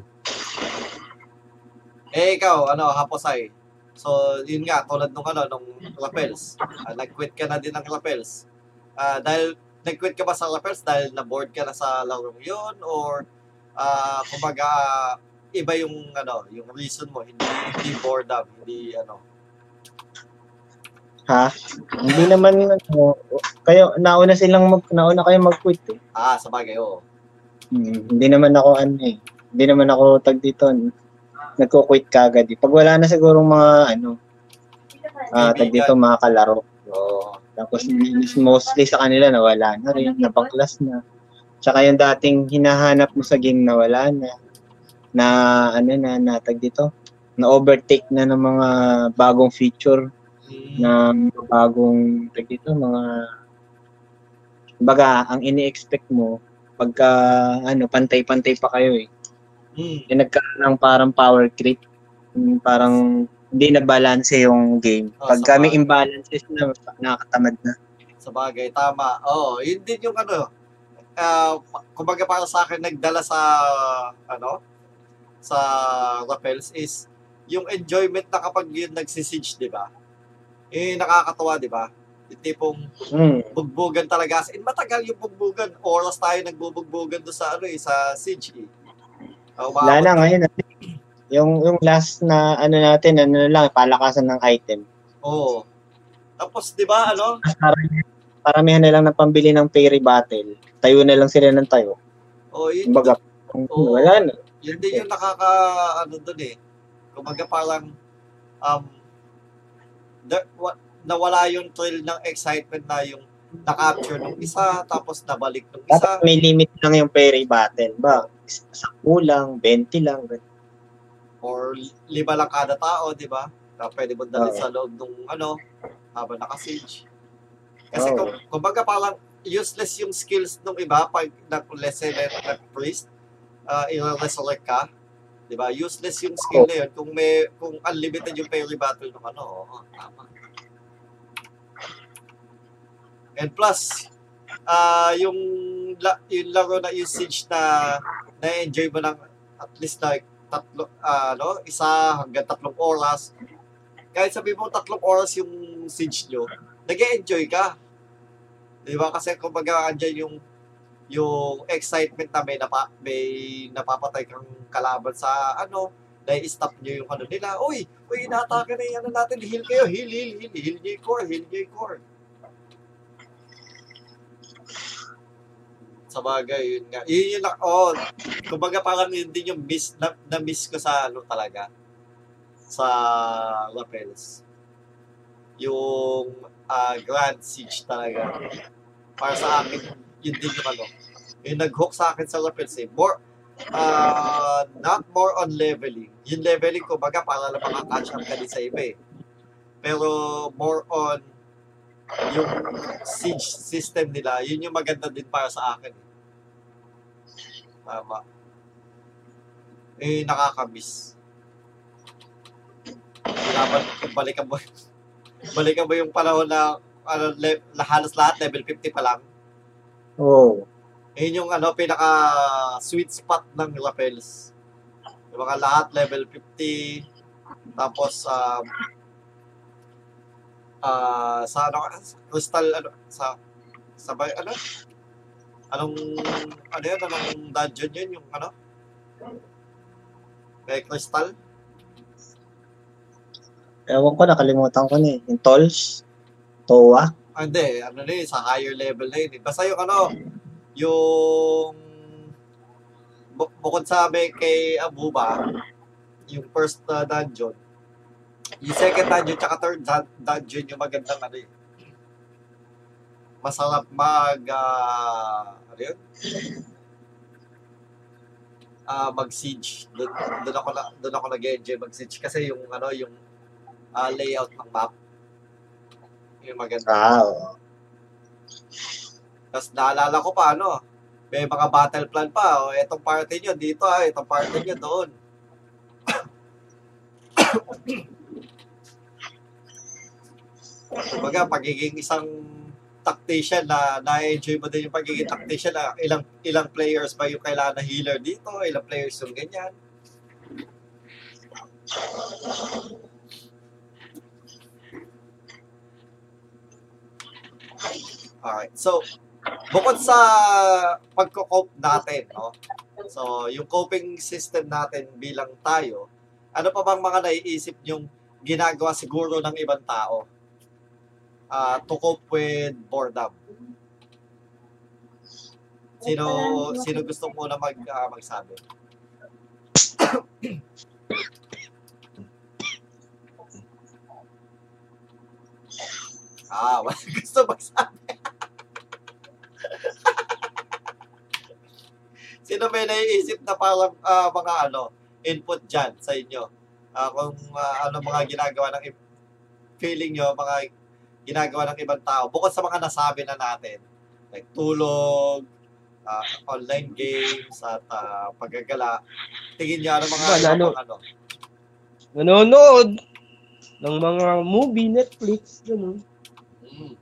Eh, ikaw, ano, Haposay. So, yun nga, tulad nung ano, nung Rappels. Ah, nag-quit ka na din ng Rappels. Ah, dahil, nag-quit ka ba sa Rappels dahil na-bored ka na sa larong yun? Or, ah, kumbaga, iba yung, ano, yung reason mo, hindi, hindi boredom, hindi, ano. Ha? Hindi naman, ano, kayo, nauna silang mag, nauna kayo mag-quit eh. Ah, sa bagay, oo. Hmm, hindi naman ako ano eh. Hindi naman ako tag dito. Nagko-quit kagad eh. Pag wala na siguro mga ano, ah tag dito mga kalaro. Oo. Tapos mostly sa kanila nawala na rin, nabaklas na. Tsaka yung dating hinahanap mo sa game na wala na. Na ano na natag dito, na overtake na ng mga bagong feature Mm, na bagong tag dito mga baga ang ini-expect mo pagka ano pantay-pantay pa kayo eh. Mm, Yung nagkaroon ng parang power creep. Yung parang hindi na balance yung game. Oh, Pag kami imbalances na nakakatamad na. sa bagay, tama. Oo, yun din yung ano, ah, kumbaga para sa akin, nagdala sa, ano, sa rappels is, yung enjoyment na kapag yun nagsisige, di ba? Eh, nakakatawa, di ba? Yung tipong Hmm. bugbugan talaga. As in, matagal yung bugbugan. Oras tayo nagbubugbugan doon sa, ano eh, sa siege eh. Wala na ngayon. Yung yung last na ano natin, ano lang, palakasan ng item. Oo. Tapos, di ba, ano, Parang paramihan na lang ng pambili ng fairy battle. Tayo na lang sila ng tayo. oh, yun, Kumbaga, Oo. wala na. Yun din yung nakaka, ano dun eh. Kumaga parang, um, the, wa, nawala yung thrill ng excitement na yung na-capture ng isa, tapos nabalik ng isa. Dapat may limit lang yung peri battle ba? Sa kulang, 20 lang. or lima lang kada tao, di ba? Na pwede mo dalhin Oo. sa loob ng ano, habang naka-siege. Kasi Oo. kung, kumbaga parang useless yung skills ng iba pag nag-lesson nag-priest, uh, i-resurrect ka. Di ba? Useless yung skill na yun kung may kung unlimited yung parry battle ng ano. Oo, tama. And plus, ah yung, la, yung laro na usage na na-enjoy mo ng at least like tatlo, ah, ano, isa hanggang tatlong oras. Kahit sabi mo tatlong oras yung siege nyo, nag enjoy ka. Di ba? Kasi kumbaga andyan yung yung excitement na may, napa, may napapatay kang kalaban sa ano, na-stop nyo yung ano nila. Uy, uy, inaatake na yung ano natin, heal kayo, heal, heal, heal, heal nyo yung core, heal nyo yung core. Sa bagay, yun nga. Yun yun, na- oh, kumbaga parang yun din yung miss, na, na miss ko sa ano talaga, sa lapels. Yung ah, Grand Siege talaga. Para sa akin, yun din yung ano. Yung nag-hook sa akin sa lapels eh. More, uh, not more on leveling. Yung leveling ko, baga para lang makaka-catch up ka din sa iba eh. Pero more on yung siege system nila, yun yung maganda din para sa akin. Tama. Eh, nakakamiss. Kailangan, balikan mo, (laughs) balikan mo yung panahon na ano, le, halos lahat level 50 pa lang. Oo. Yun yung ano, pinaka sweet spot ng lapels. Yung mga lahat level 50. Tapos, um, ah sa ano, crystal, ano, sa, sa, ano? Anong, ano yun, anong dungeon yun, yung ano? Kay crystal? Ewan ko, nakalimutan ko na eh. Yung tolls, towa. Ah, hindi, ano na yun, sa higher level na yun. eh. Basta yung ano, yung bu- bukod sa may kay Abuba, yung first uh, dungeon, yung second dungeon tsaka third dun- dungeon yung magandang ano yun. Masarap mag, ah, ano yun? Ah, mag-siege. Doon, doon ako na, doon ako nag-enjoy mag-siege kasi yung ano, yung ah, layout ng map yung maganda. Ah, oo. Tapos naalala ko pa, ano, may mga battle plan pa. O, etong party nyo dito, ah, etong party nyo doon. (coughs) Kumbaga, pagiging isang tactician na na-enjoy mo din yung pagiging tactician na ilang ilang players ba yung kailangan na healer dito, ilang players yung ganyan. Alright, so bukod sa pagko-cope natin, no? So, yung coping system natin bilang tayo, ano pa bang mga naiisip yung ginagawa siguro ng ibang tao uh, to cope with boredom? Sino sino gusto muna mag ah, magsabi? ah, wala (laughs) gusto magsabi. (laughs) Sino may naiisip na parang ah, mga ano, input dyan sa inyo? Ah, kung ah, ano mga ginagawa ng feeling nyo, mga ginagawa ng ibang tao, bukod sa mga nasabi na natin, like tulog, ah, online games, at ah, paggagala, tingin nyo ano mga Ba, ano, ano? Nanonood ng mga movie, Netflix, gano'n. Mm.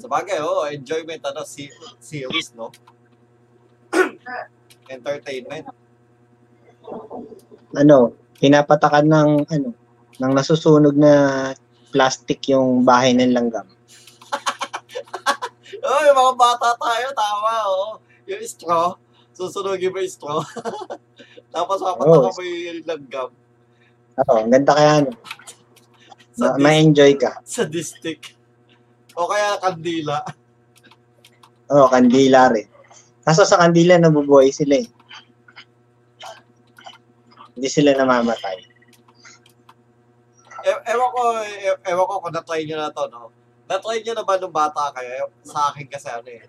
Sa bagay, oh, enjoyment, ano, si, series, no? (coughs) Entertainment. Ano, pinapatakan ng, ano, ng nasusunog na plastic yung bahay ng langgam. (laughs) Oh, yung mga bata tayo, tama, oh. Yung straw, susunogin mo yung straw. (laughs) Tapos papataka Oh. mo yung langgam Oo, ang ganda kaya, ano, sa, ma- ma-enjoy ka. sa distic. O kaya kandila. Oo, kandila rin. Kaso sa kandila, nabubuhay sila eh. Hindi sila namamatay. E- ewan ko, e- ewan ko kung na-try nyo na to, no? Na-try nyo naman nung bata kayo? Sa akin kasi ano eh.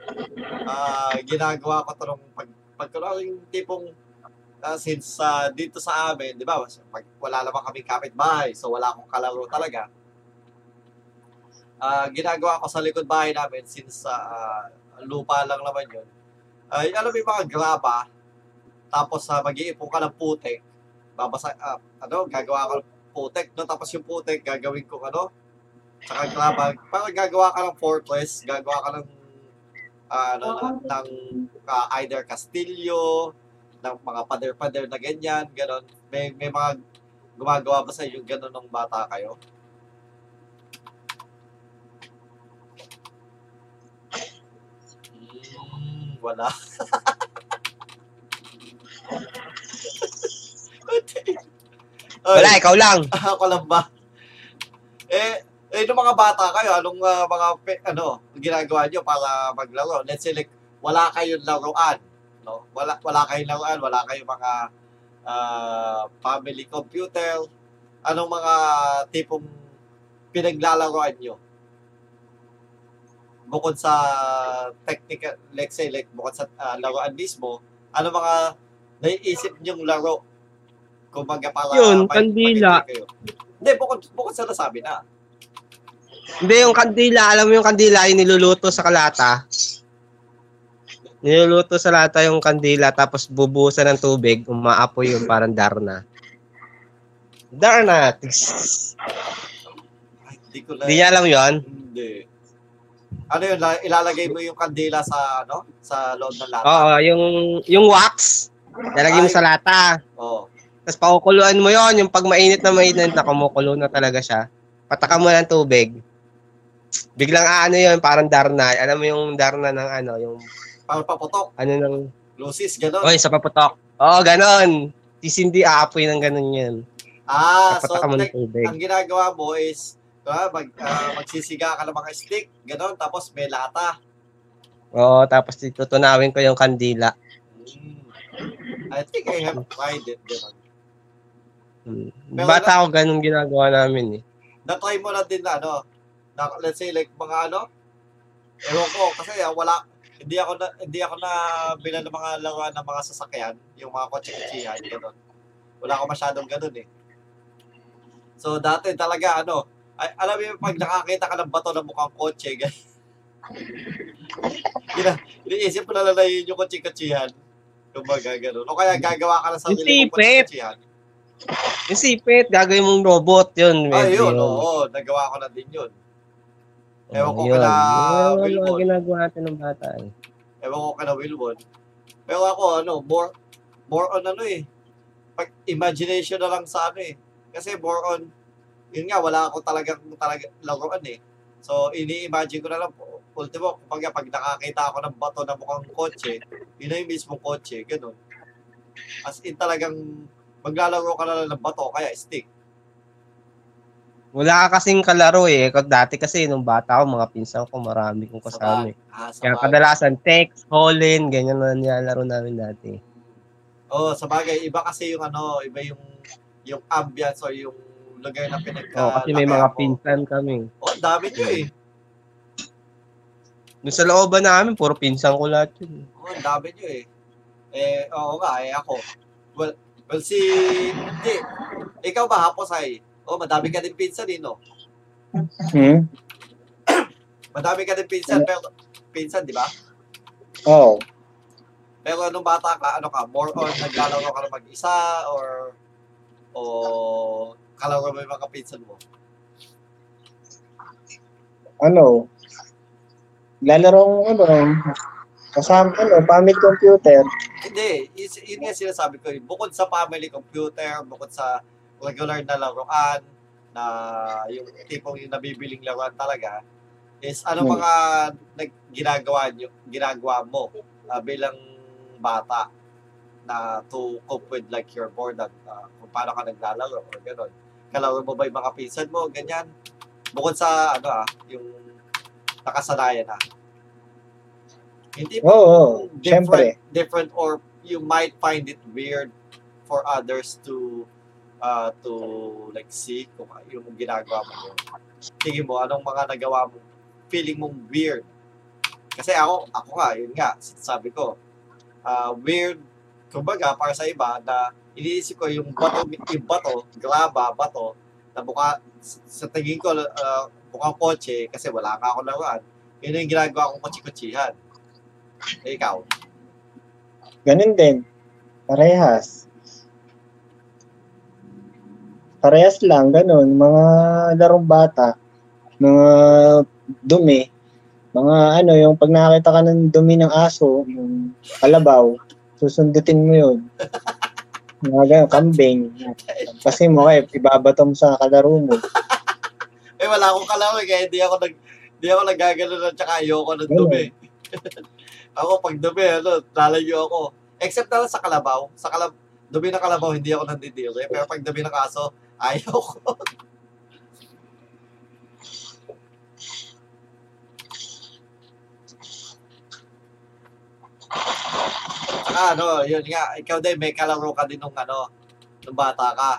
Ah, ginagawa ko to nung pag, pag yung tipong ah, since ah, dito sa amin, di ba, pag, wala naman kami kapitbahay, so wala akong kalaro talaga. Ah, ginagawa ko sa likod bahay namin since ah, lupa lang naman yun. Ay, alam mo yung mga graba, tapos uh, mag-iipon ka ng putek, babasa, ah, ano, gagawa ka ng putek, no? Tapos yung putek, gagawin ko ano, saka graba, parang gagawa ka ng fortress, gagawa ka ng, ah, ano, ng, ng ah, either Castillo, ng mga pader-pader na ganyan, ganon. May, may mga gumagawa ba sa yung ganon nung bata kayo? Hmm, wala. (laughs) Wala, ikaw lang. (laughs) Ako lang ba? Eh, eh, nung mga bata kayo, anong ah, mga, ano, ginagawa nyo para maglaro? Let's say, like, wala kayong laruan, no? Wala, wala kayong laruan, wala kayong mga ah, family computer. Anong mga tipong pinaglalaroan nyo? Bukod sa technical, let's say, like, bukod sa ah, laruan mismo, ano mga naiisip nyong laro? Kumbaga para Yun, kandila. Hindi, bukod, bukod sa nasabi na. Hindi, yung kandila, alam mo yung kandila, yung niluluto sa kalata. Niluluto sa lata yung kandila, tapos bubuhusan ng tubig, umaapoy yung parang darna. Darna! Ay, hindi ko na. Hindi niya alam yon Hindi. Ano yun, la- ilalagay mo yung kandila sa, ano, sa loob ng lata? Oo, yung, yung wax, lalagay mo sa lata. Oo. Tapos pakukuluan mo yon yung pag mainit na mainit na kumukulo na talaga siya. Pataka mo ng tubig. Biglang aano yun, parang darna. Alam mo yung darna ng ano, yung Para paputok. ano ng, Lucis, gano'n. oy, sa paputok. Oo, ganon. Sisindi aapoy ng ganon yun. ah, so, Pataka mo ng like, ang ginagawa mo is, diba, mag, ah, magsisiga ka ng mga stick, gano'n, tapos may lata. Oo, tapos tutunawin ko yung kandila. Hmm. I think I have tried it, gano'n. Hmm. Pero Bata ako ganun ginagawa namin eh. Na-try mo na din na, ano, na, let's say, like, mga ano, ewan ko, kasi ah, wala, hindi ako na, hindi ako na bilan ng mga laruan ng mga sasakyan, yung mga kotse-kotsihan, gano'n. Wala ako masyadong gano'n eh. So, dati talaga, ano, ay, alam mo yung pag nakakita ka ng bato ng mukhang kotse, ganyan. (laughs) Gina, iniisip mo na lang na yun yung kotse-kotsihan. Kumbaga, gano'n. O kaya gagawa ka ng sarili mong kotse-kotsihan. Yung sipit, gagawin mong robot yun. Medyo yun, oo, nagawa ko na din yun. Ewan ko Yun. kila Yun, Wilbon. mga ginagawa natin ng bata eh. Ewan ko kana Wilbon. Pero ako, ano, more, more on ano eh, pag imagination na lang sa ano eh. Kasi more on, yun nga, wala ako talagang talaga laruan eh. So, ini-imagine ko na lang, ultimo, kapag pag nakakita ako ng bato na mukhang kotse, yun na yung mismong kotse, ganun. As in talagang maglalaro ka na lang ng bato, kaya stick. Wala ka kasing kalaro eh. Dati kasi nung bata ako, mga pinsan ko, marami kong kasama eh. Ah, Kaya kadalasan text, call-in, ganyan na nilalaro namin dati. Oo, oh, sa bagay, iba kasi yung ano, iba yung yung ambience or yung lugar na pinagka Oo, kasi may mga pinsan kami. Oh, ang dami nyo eh. Doon sa looban namin, puro pinsan ko lahat yun. Oh, ang dami nyo eh. Eh, oo nga, eh ako. Well, well si, hindi. Ikaw ba, hapos ay, oh, madami ka din pinsan eh, no? Hmm? (clears throat) Madami ka din pinsan, pero, pinsan, di ba? Oo. Pero nung bata ka, ano ka, more on naglalaro ka na mag-isa or o kalaro mo yung mga pinsan mo? Ano? Lalaro ano, kasama, ano, family computer. Hindi, is, yun nga sinasabi ko. eh. Bukod sa family computer, bukod sa regular na laruan, na yung tipong yung nabibiling laruan talaga, is ano Hmm. mga nag, ginagawa, nyo, ginagawa mo ah, bilang bata na to cope with like your boredom, ah, kung paano ka naglalaro or gano'n. Kalaro mo ba yung mga pinsan mo, ganyan. Bukod sa ano ah, yung nakasanayan na. Hindi Oo, oo. different, Siyempre. different or you might find it weird for others to uh, to like see kung yung ginagawa mo yun. Tingin mo, anong mga nagawa mo feeling mong weird. Kasi ako, ako nga, yun nga, sabi ko, ah, weird, kumbaga, para sa iba, na iniisip ko yung bato, yung bato, graba, bato, na buka, sa tingin ko, uh, mukhang kotse, kasi wala ka ako laruan, yun yung ginagawa kong kotsi-kotsihan. Ikaw. Ganun din. Parehas. Parehas lang, ganun. Mga larong bata, mga dumi, mga ano, yung pag nakakita ka ng dumi ng aso, yung kalabaw, susundutin mo yun. Mga ganun, kambing. Kasi mo, eh, ibabato mo sa kalaro mo. (laughs) Eh, wala akong kalaro, eh, kaya hindi ako nag, hindi ako nagagano na tsaka ayoko ng dumi. (laughs) ako, pag dumi, ano, lalayo ako. Except na lang sa kalabaw. Sa kalab dumi ng kalabaw, hindi ako nandidiri. Pero pag dumi ng aso, ayaw ko. Saka ano, yun nga, ikaw din, may kalaro ka din nung ano, nung bata ka.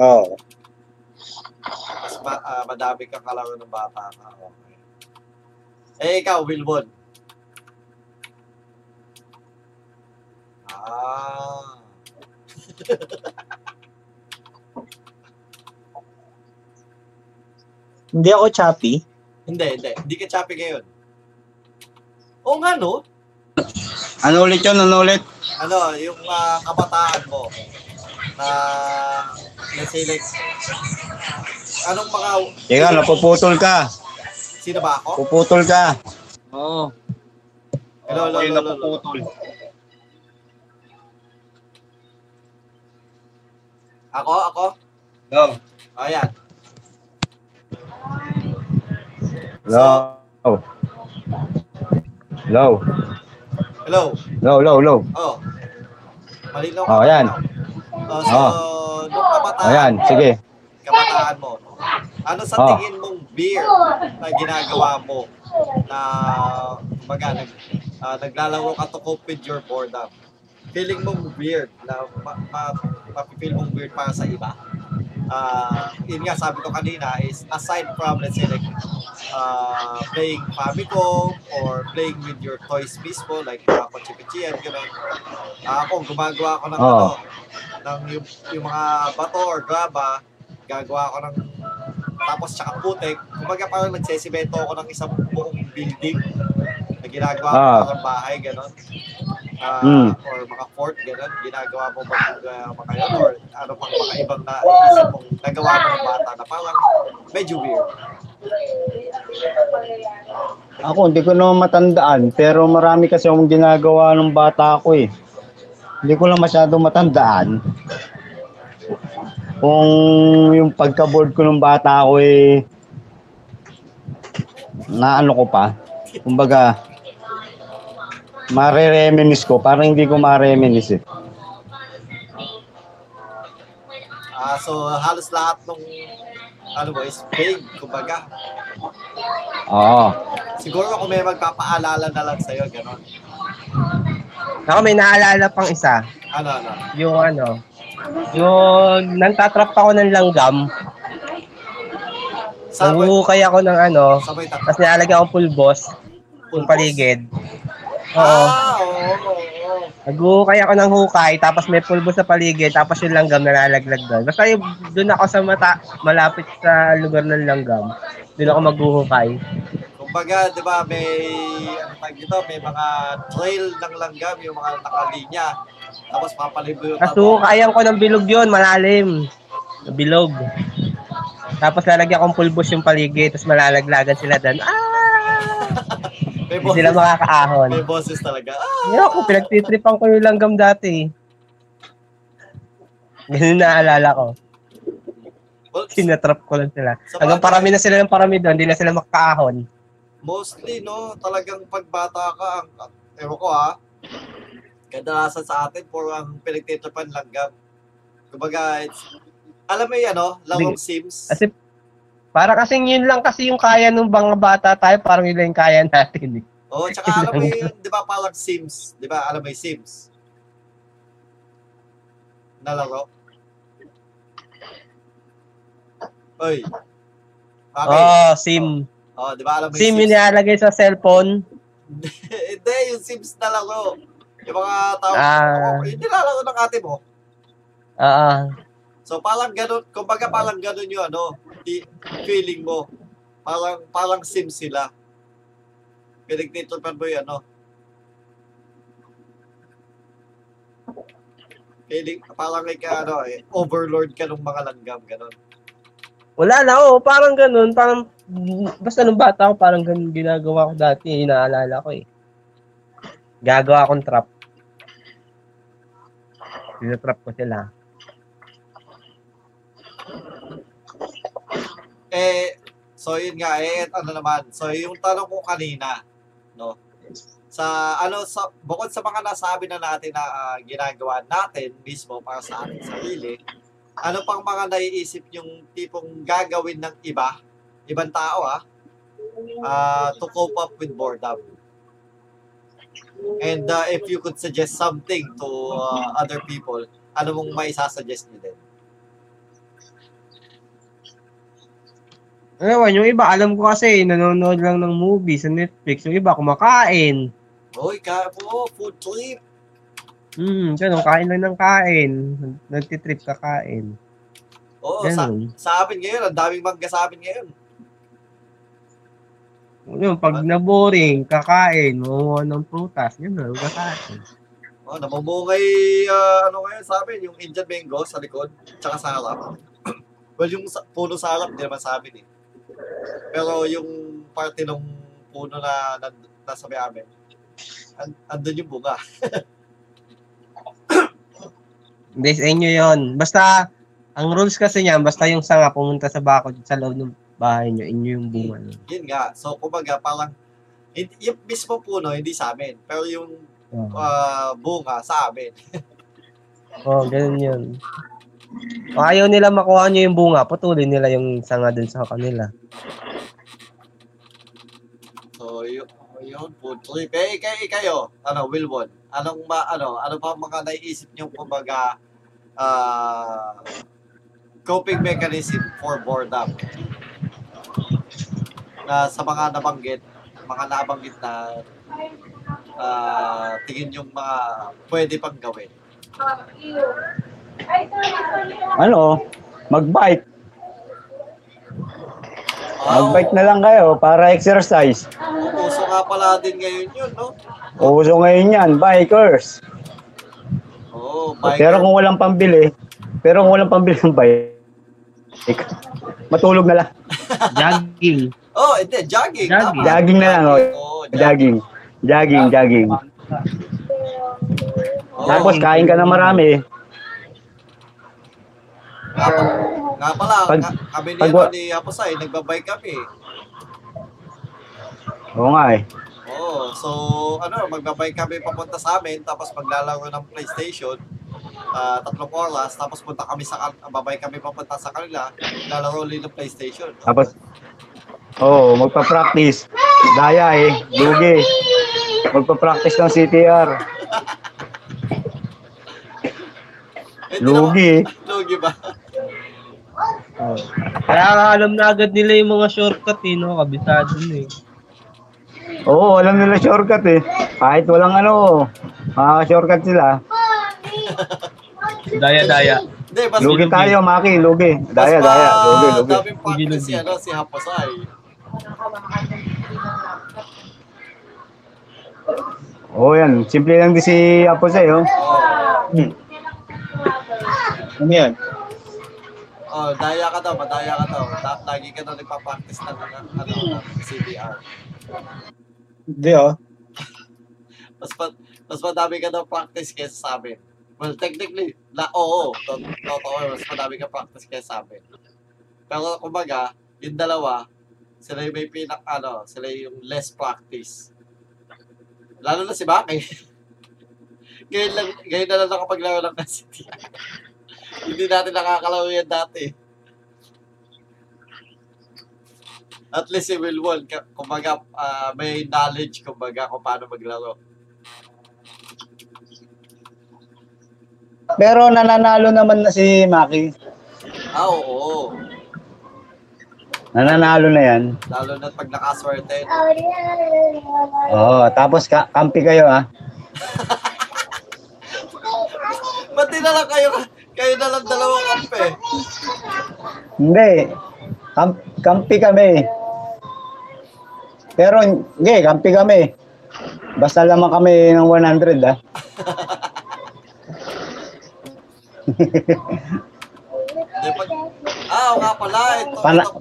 Oo. Mas ma, ah, madami kang kalaro ng bata ka. Okay. Eh, ikaw, Wilbon. Ah. Hindi ako choppy. Hindi, hindi. Hindi ka choppy ngayon. Oo nga, no? Ano ulit yun? Ano ulit? Ano, yung ah, kabataan mo na say like anong mga Teka, napuputol ka. sino ba ako? Puputol ka. Oo. Hello, hello, Okay, hello, hello. Ako, ako? Hello. Ayan. Hello. Hello. Hello. Hello, hello, hello. Oh. Malinaw Oh, ayan. Oh, so, nung kabataan, Ayan, sige. kabataan mo, no? ano sa Oh. tingin mong beer na ginagawa mo na kumbaga, nag, ah, naglalaro ka to cope with your boredom? Feeling mong weird na ma, ma, mapipil mong weird para sa iba? Ah, yun nga, sabi ko kanina is aside from, let's say, like, uh, playing Famicom or playing with your toys mismo, like uh, kotse-kotsiyan, gano'n. Ah, ako, gumagawa ako ng Oo. ano, ng yung, yung mga bato or graba, gagawa ako ng tapos tsaka putik. Kumbaga parang nagsesimento ako ng isang buong building ginagawa ko Ah. parang bahay, gano'n. Ah, Mm. Or mga fort, gano'n. Ginagawa mo ba uh, mga yun? Or ano pang mga ibang na isip mong nagawa mo ng bata na parang medyo weird. Ako, hindi ko naman matandaan. Pero marami kasi akong ginagawa ng bata ko eh. Hindi ko lang masyado matandaan. Kung yung pagka-board ko ng bata ko eh, naano ko pa. Kumbaga, mare-reminis ko. Parang hindi ko mare-reminis eh. Ah, so halos lahat ng ano mo is vague, kumbaga. Oo. Siguro kung may magpapaalala na lang sa'yo, gano'n. Ako may naalala pang isa. Ano, ano. Yung ano, yung nantatrap ako ng langgam. Sabay, Nanguhukay ako ng ano, sabay tapos nilalagyan akong pulbos yung paligid. Oo. Ah, oo. Naghuhukay ako ng hukay, tapos may pulbos sa paligid, tapos yung langgam nalalaglag doon. Basta yung doon ako sa mata, malapit sa lugar ng langgam. Doon ako maghuhukay. Kumbaga, di ba, may, ano tag dito, may mga trail ng langgam, yung mga nakalinya. Tapos papalibo yung Tapos huhukayan ko ng bilog yun, malalim. Bilog. Tapos lalagyan kong pulbos yung paligid, tapos malalaglagan sila doon. Ah! May Hindi sila makakaahon. may boses talaga. Ah, Hindi ako, pinagtitripan ko yung langgam dati. Ganun naalala ko. well, Sinatrap ko lang sila. Hanggang parami na sila ng parami doon, hindi na sila makaahon. mostly, no, talagang pagbata ka, ang, ewan ko ha, kadalasan sa atin, puro ang pinagtitripan langgam. Kumbaga, it's, alam mo yan, no, larong Sims. Kasi Para kasing yun lang kasi yung kaya nung mga bata tayo, parang yun lang yung kaya natin. eh. Oo, oh, tsaka (laughs) alam mo yun, di ba, parang Sims. Di ba, alam mo yung Sims? Na laro. Oy. Okay. Oh, sim. Oh, di ba alam mo SIM yung yung nilalagay sa cellphone. (laughs) Hindi, yung Sims na laro. Yung mga tao, Ah. oh, yung nilalaro ng ate mo. Oo. So parang ganun, kumbaga parang ganun yung ano, i- feeling mo. Parang, parang Sims sila. Pinagtitripan mo yung ano. Feeling, parang ika, ano, eh, overlord ka ng mga langgam, ganun. Wala na, oo. Parang ganun. Parang, basta nung bata ko, parang ganun ginagawa ko dati. Inaalala ko eh. Gagawa akong trap. Tinatrap ko sila. Eh, so yun nga, eh, ano naman. So yung tanong ko kanina, no? Sa, ano, sa, bukod sa mga nasabi na natin na ah, ginagawa natin mismo para sa ating sarili, ano pang mga naiisip yung tipong gagawin ng iba, ibang tao ah, ah, to cope up with boredom? And uh, if you could suggest something to uh, other people, ano mong may sasuggest nyo din? Ewan, yung iba, alam ko kasi, nanonood lang ng movie sa Netflix. Yung iba, kumakain. Uy, ka po, food trip. Hmm, ganun, kain lang ng kain. Nagtitrip kakain. Oo, sa, sa amin ngayon, ang daming mangga sa amin ngayon. Yung, pag na-boring, kakain, mamuha ng prutas, yun na, kakain. Oh, namumungay, ah, ano ngayon sa amin, yung Indian mango sa likod, tsaka sa harap. (clears throat) well, yung sa, puno sa harap, hindi naman sa amin eh. Pero yung parte ng puno na, na nasa may amin, and, andun yung bunga. (coughs) Hindi, sa inyo yun. Basta, ang rules kasi niyan, basta yung sanga pumunta sa bakod sa loob ng bahay nyo, inyo yung bunga nun. Yun nga. So, kumbaga, parang, yung mismo puno, hindi sa amin. Pero yung ah, bunga, sa amin. oh, ganun yun. Ayaw nila makuha nyo yung bunga, putulin nila yung sanga dun sa kanila. So, yun, yun trip. Eh, kay, kayo, ano, Wilwon, anong, ma, ano, ano pa mga naiisip nyo, kumbaga, ah, coping mechanism for boredom? Na sa mga nabanggit, mga nabanggit na ah, tingin yung mga pwede pang gawin. Ano? Mag-bike. Ah, Mag-bike na lang kayo para exercise. uso nga pala din ngayon yun, no? Uso ngayon yan, bikers. Oh, Pero kung walang pambili, pero kung walang pambili ng bike, matulog na lang. (laughs) Jogging. Oh, hindi, jogging. Jogging. tama. Jogging na lang, oh. Oo, Jogging. Jogging, jogging. Oo. Tapos kain ka na marami. Nga, pa- nga pala, Pag- kami ni, pag ano, ni Aposay, nagbabike kami. Oo nga eh. Oo, so, ano, magbabike kami papunta sa amin, tapos maglalaro ng PlayStation, ah, tatlong oras, tapos punta kami sa, babike kami papunta sa kanila, lalaro ulit ng PlayStation. Tapos, oo, oh, magpa-practice. Daya eh, dugi. Magpa-practice ng CTR. (laughs) Eh, Lugi. (laughs) Lugi ba? Kaya nga alam na agad nila yung mga shortcut eh, no? Kabisado na eh. Oo, alam nila shortcut eh. Kahit walang ano, makaka-shortcut sila. (laughs) Daya-daya. Hindi, mas, Lugi tayo, Maki, lugi. Daya, mas daya, lugi, lugi. daming practice si, ano, si Haposay. Oo yan, simple lang din si Apo sa'yo. Oo. Ano yan? Oh, daya ka daw, madaya ka daw. La- Lagi ka daw nagpa-practice ng ano, CPR. Hindi oh. (laughs) Mas, pa, mas madami ka daw practice kaysa sa amin. Well, technically, la, oo, to- totoo, mas madami ka practice kaysa sa amin. Pero kumbaga, yung dalawa, sila yung may pinak, ano, sila yung less practice. Lalo na si Baki. (laughs) ngayon, lang, ngayon na lang nakapaglaro ng City. Hindi natin nakakalaro yan dati. At least si Wilwon, ka- kumbaga, ah, may knowledge, kumbaga, kung paano maglaro. Pero nananalo naman na si Maki. Ah, oo. Nananalo na yan. Lalo na pag nakaswerte. Oo, tapos ka kampi kayo ah. (laughs) Ba't na lang kayo, kayo na lang dalawang kampe? Hindi. Kam kampi kami. Pero hindi, kampi kami. Basta lamang kami ng 100 ah. Ah, oo nga pala. Ito, Pala- ito,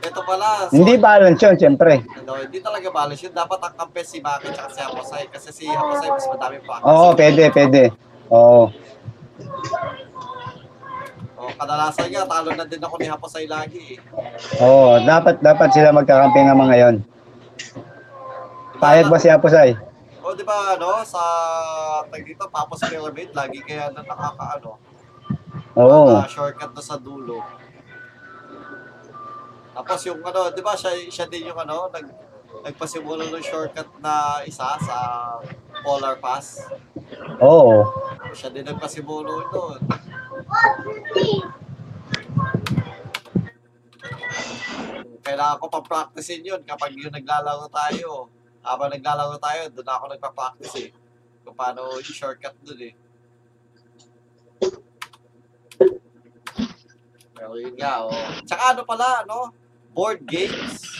ito pala. So, Hindi balance yun, siyempre. Ano, hindi talaga balance yun. Dapat ang kampe si Maki at si Haposay. Kasi si Haposay mas madami practice. Oo, pwede, pwede. Oo. Oh, kadalasan nga, talo na din ako ni Haposay lagi eh. Oo, dapat dapat sila magkakampi ng mga yon. Payag ba si Apusay? O, di ba, ano, sa tag dito, Papos Pyramid, lagi kaya na nakakaano, Oo. na shortcut na sa dulo. Tapos yung ano, di ba, siya, siya din yung ano, nag, nagpasimula ng shortcut na isa sa Polar Pass. Oo. Siya din nagpasimulo doon. Kailangan ko pa-practicein yun kapag yung naglalaro tayo. Habang naglalaro tayo, doon ako nagpa-practice eh. Kung paano yung shortcut doon eh. Pero yun nga, oh. Tsaka ano pala, no? Board games.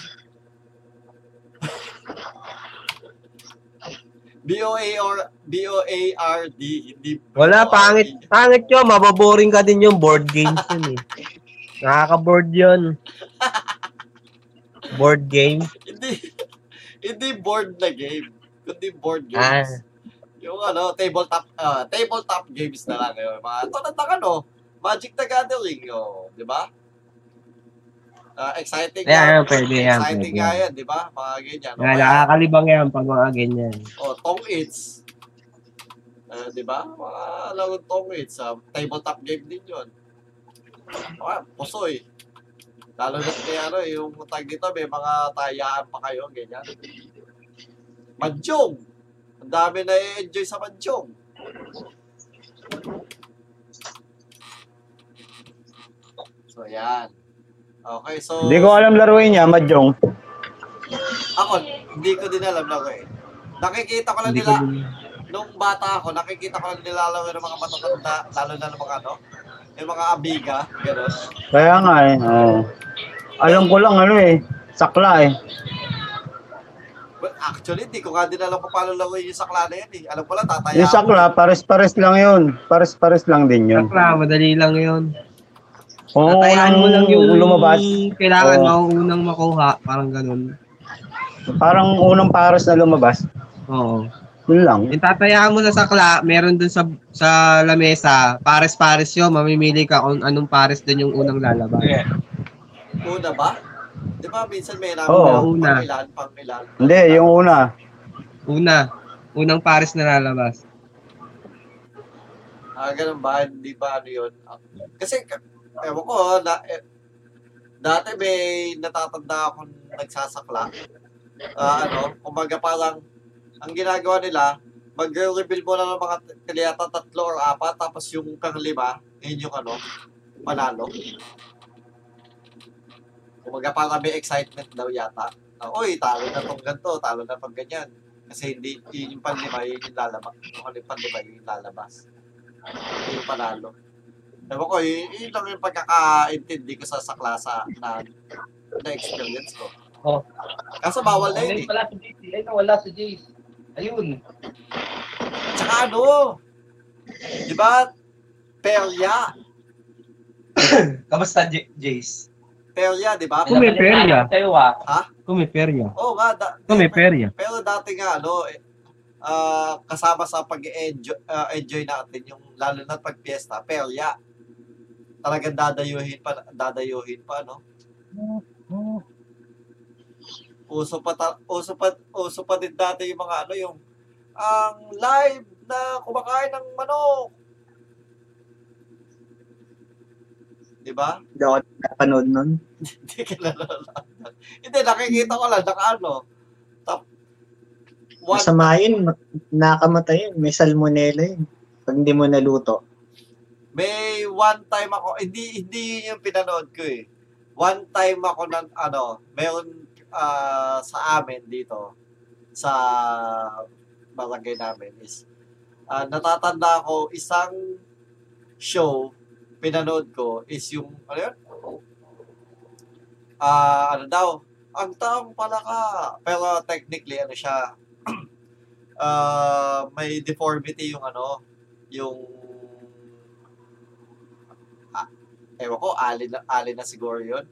B-O-A-R B-O-A-R-D hindi Wala, pangit. Pangit yun. Mababoring ka din yung board games yun eh. Nakaka-board yun. Board game. hindi hindi board na game kundi board games Ah. yung ano tabletop ah, tabletop games na lang yun mga tulad ng ano Magic the Gathering oh, di ba Ah, exciting Yan, nga. pwede yan, exciting pwede nga yan. di ba mga ganyan o Nga, kaya, nakakalibang yan pag mga ganyan. oh, Tong Its Ah, di ba mga laro Tong Its ah, tabletop game din yun ah, pusoy lalo na kaya ano yung tag dito may mga tayaan pa kayo ganyan Manjong. Ang dami na enjoy sa Manjong. So, yan. Okay, so... Hindi ko alam laruin niya, Madjong. Ako, hindi ko din alam lang eh. Nakikita ko lang Hindi ko nila, din. nung bata ako, nakikita ko lang nilalaro ng mga matatanda, lalo na ng mga ano, yung mga abiga, gano'n. Kaya nga eh. Oo. Alam ko lang ano eh. Sakla eh. Well, actually, hindi ko nga din alam kung paano laruin yung sakla na yan eh. Alam ko lang, tataya Yung sakla, pares-pares lang yun. Pares-pares lang din yun. Sakla, madali lang yun. Oo, Tatayaan mo lang yung lumabas. kailangan Oo. mo unang makuha. Parang ganun. Parang unang pares na lumabas. Oo. Yun lang. Yung tatayaan mo sa sakla, meron dun sa sa lamesa, pares-pares yun. Mamimili ka kung anong pares dun yung unang lalabas. Una ba? Di ba minsan may namin Oo. na Una. pang ilan, pang ilan. Hindi, yung una. Una. Unang pares na lalabas. Ah, ganun ba? Hindi ba ano yun? Kasi, ka- ewan ko, na, eh, dati may natatanda akong nagsasakla. Ah, ano, kumbaga parang, ang ginagawa nila, mag-reveal mo lang ng mga kaliyata tatlo or apat, tapos yung panglima, yun yung ano, panalo. Kumbaga parang may excitement daw yata. Na, Uy, talo na tong ganito, talo na tong ganyan. Kasi hindi, yun yung panlima, yun yung lalabas. Yung ano yung panlima, yun yung lalabas. Yun yung panalo. Ewan ko, yun, lang yung pagkakaintindi ko sa, sa klasa na, na experience ko. Oh. Kaso bawal na yun eh. Wala si Jace. Ay, wala si Jace. Ayun. Tsaka ano, di ba, perya, (coughs) Kamusta, J- Jace? perya, di ba? Kung may perya. Ah. Kung may perya. Oo nga, da, Kung may perya. Pero dati nga, ano, eh, ah, kasama sa pag-enjoy ah, enjoy natin yung lalo na pag fiesta, perya. Talagang dadayuhin pa, dadayuhin pa, no? Uso pa, ta- uso pa, uso pa din dati yung mga ano, yung ang live na kumakain ng manok. Di ba? Hindi ako napanood nun. Hindi ka. Hindi, nakikita ko lang, naka ano, top one, Masama yun. ma- Nakamatay yun. May salmonella yun. Pag hindi mo naluto. May one time ako, hindi hindi yun yung pinanood ko eh. one time ako ng ano, meron ah, sa amin dito sa barangay namin is ah, natatanda ko isang show pinanood ko is yung ano yun? Ah, ano daw? Ang taong pala ka. Pero technically ano siya? (clears throat) ah, may deformity yung ano, yung ah, ewan ko, alin na, alin na siguro yun.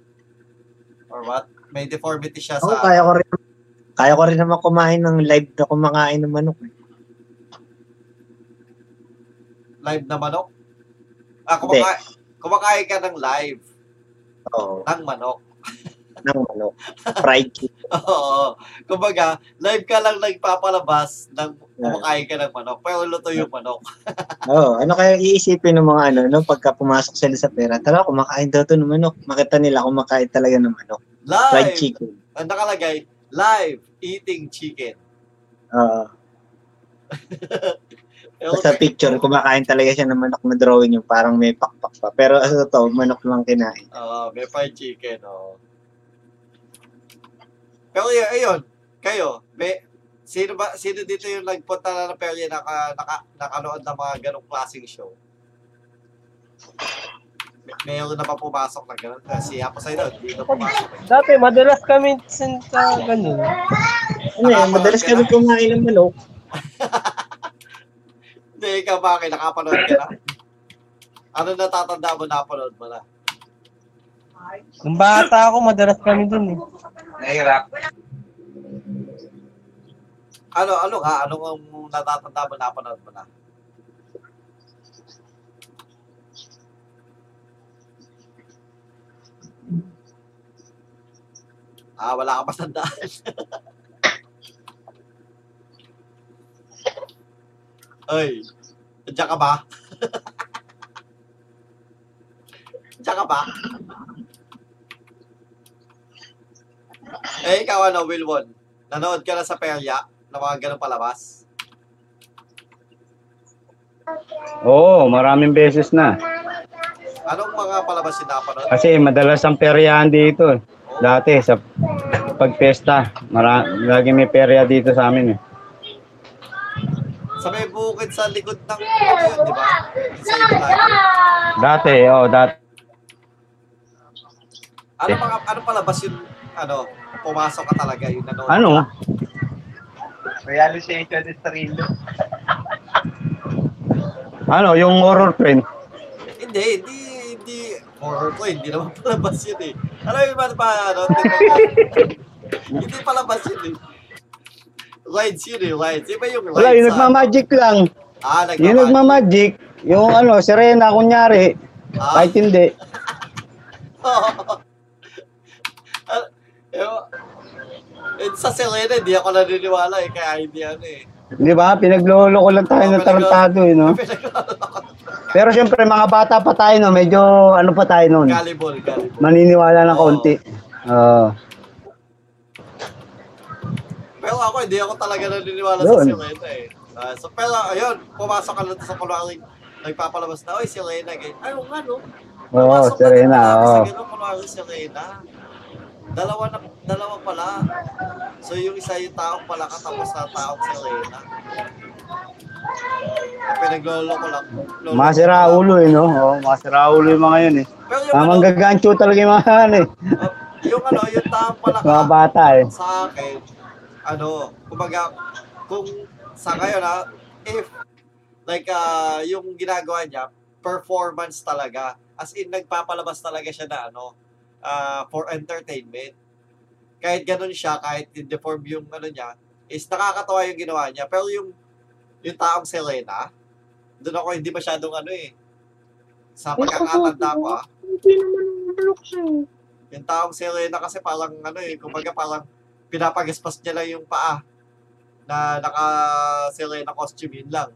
Or what? May deformity siya Oo, sa kaya ko rin. Kaya ko rin naman kumain ng live na kumakain ng manok. live na manok. Ah, kumakain, kumakain ka ng live Oo, ng manok. Ng manok. Fried chicken. (laughs) Oo. Kumbaga, live ka lang nagpapalabas ng kumakain ka ng manok, pero luto yung manok. (laughs) Oo, ano kaya iisipin ng mga ano, no, pagka pumasok sila sa pera, tara, kumakain daw to ng manok. Makita nila kumakain talaga ng manok. Fried Live! chicken. Ang nakalagay, live eating chicken. Oo. (laughs) Ko- picture, kumakain talaga siya ng manok na drawing yung parang may pakpak pa. Pero sa totoo, manok lang kinain. Oo, may fried chicken, oo. Pero yun, ayun, kayo, may, sino ba, sino dito yung nagpunta na ng perya naka, naka, nakanood ng mga ganong klaseng show? May, mayroon na pa pumasok na gano'n. Si Apo Saido, dito pumasok. Dati, madalas kami sin- sa ganun. Ano yan, madalas kami kumain ng manok. (laughs) Hindi, ikaw bakit? Nakapanood ka na? Ano natatanda mo napanood mo na? Nung bata ako, madalas kami dun eh. Nahirap. Ano, ano nga? Ano ang natatanda mo napanood mo na? Ah, wala ka pa tandaan. Ay, (laughs) nandiyan ka ba? (laughs) Nandiyan ka ba? Eh, ikaw ano, Wilwon? Nanood ka na sa Perya na mga ganun palabas? Oo, maraming beses na. Anong mga palabas yung napanood? Kasi madalas ang peryahan dito. eh. Dati sa pagpesta, mara, lagi may perya dito sa amin eh. Sa may bukid sa likod ng ano yun, di ba? Sa Ibalag. Dati, oh, dati. Ano mga ano palabas yung ano, pumasok ka talaga yung nanood? Ano? Realization is thriller. Ano, yung horror friend. Hindi, hindi, hindi. Horror ko, hindi naman palabas yun eh. Alam mo ba pa, ano, (laughs) hindi palabas yun eh. Rides yun eh, rides. Iba yung rides. Wala, yung nagmamagic lang. Ah, Yung nagmamagic. nagmamagic, yung ano, sirena, kunyari. Ah, Kahit hindi. (laughs) Ah, yung, (laughs) eh, sa Selena, hindi ako naniniwala eh, kaya hindi ano eh. Di ba? Pinaglolo ko lang tayo ng tarantado eh, no? Pero syempre, mga bata pa tayo, no? Medyo, ano pa tayo nun? Gullible, gullible. Maniniwala ng kaunti. Oo. Pero ako, hindi ako talaga naniniwala Yun. sa Selena eh. Ah, so, pero ayun, pumasok ka lang sa kunwari, nagpapalabas na, oy, Selena, ganyan. Ay, oo nga, no? Oo, Pumasok na Serena, kami oo. Sa kunwari, Selena. Dalawa na, dalawa pala. So, yung isa yung taong pala katapos sa taong Selena. Pinaglolo ko lang. Lolo ko Masira ulo eh, no? Oo, masira ulo yung mga yun eh. Pero yung ano, manggagancho talaga yung mga yan eh. ah, yung ano, yung taong pala Mga bata eh. sa akin, ano, kumbaga, kung sa ngayon ha, if, like, ah, yung ginagawa niya, performance talaga. As in, nagpapalabas talaga siya na, ano, ah, for entertainment. Kahit ganun siya, kahit deform yung, ano niya, is nakakatawa yung ginawa niya. Pero yung, yung taong Selena, doon ako hindi masyadong, ano eh, sa pagkakatanda ko, ah, Hindi naman manok siya. yung taong Selena kasi parang ano eh, kumbaga parang pinapagaspas niya lang yung paa na naka Selena costume yun lang.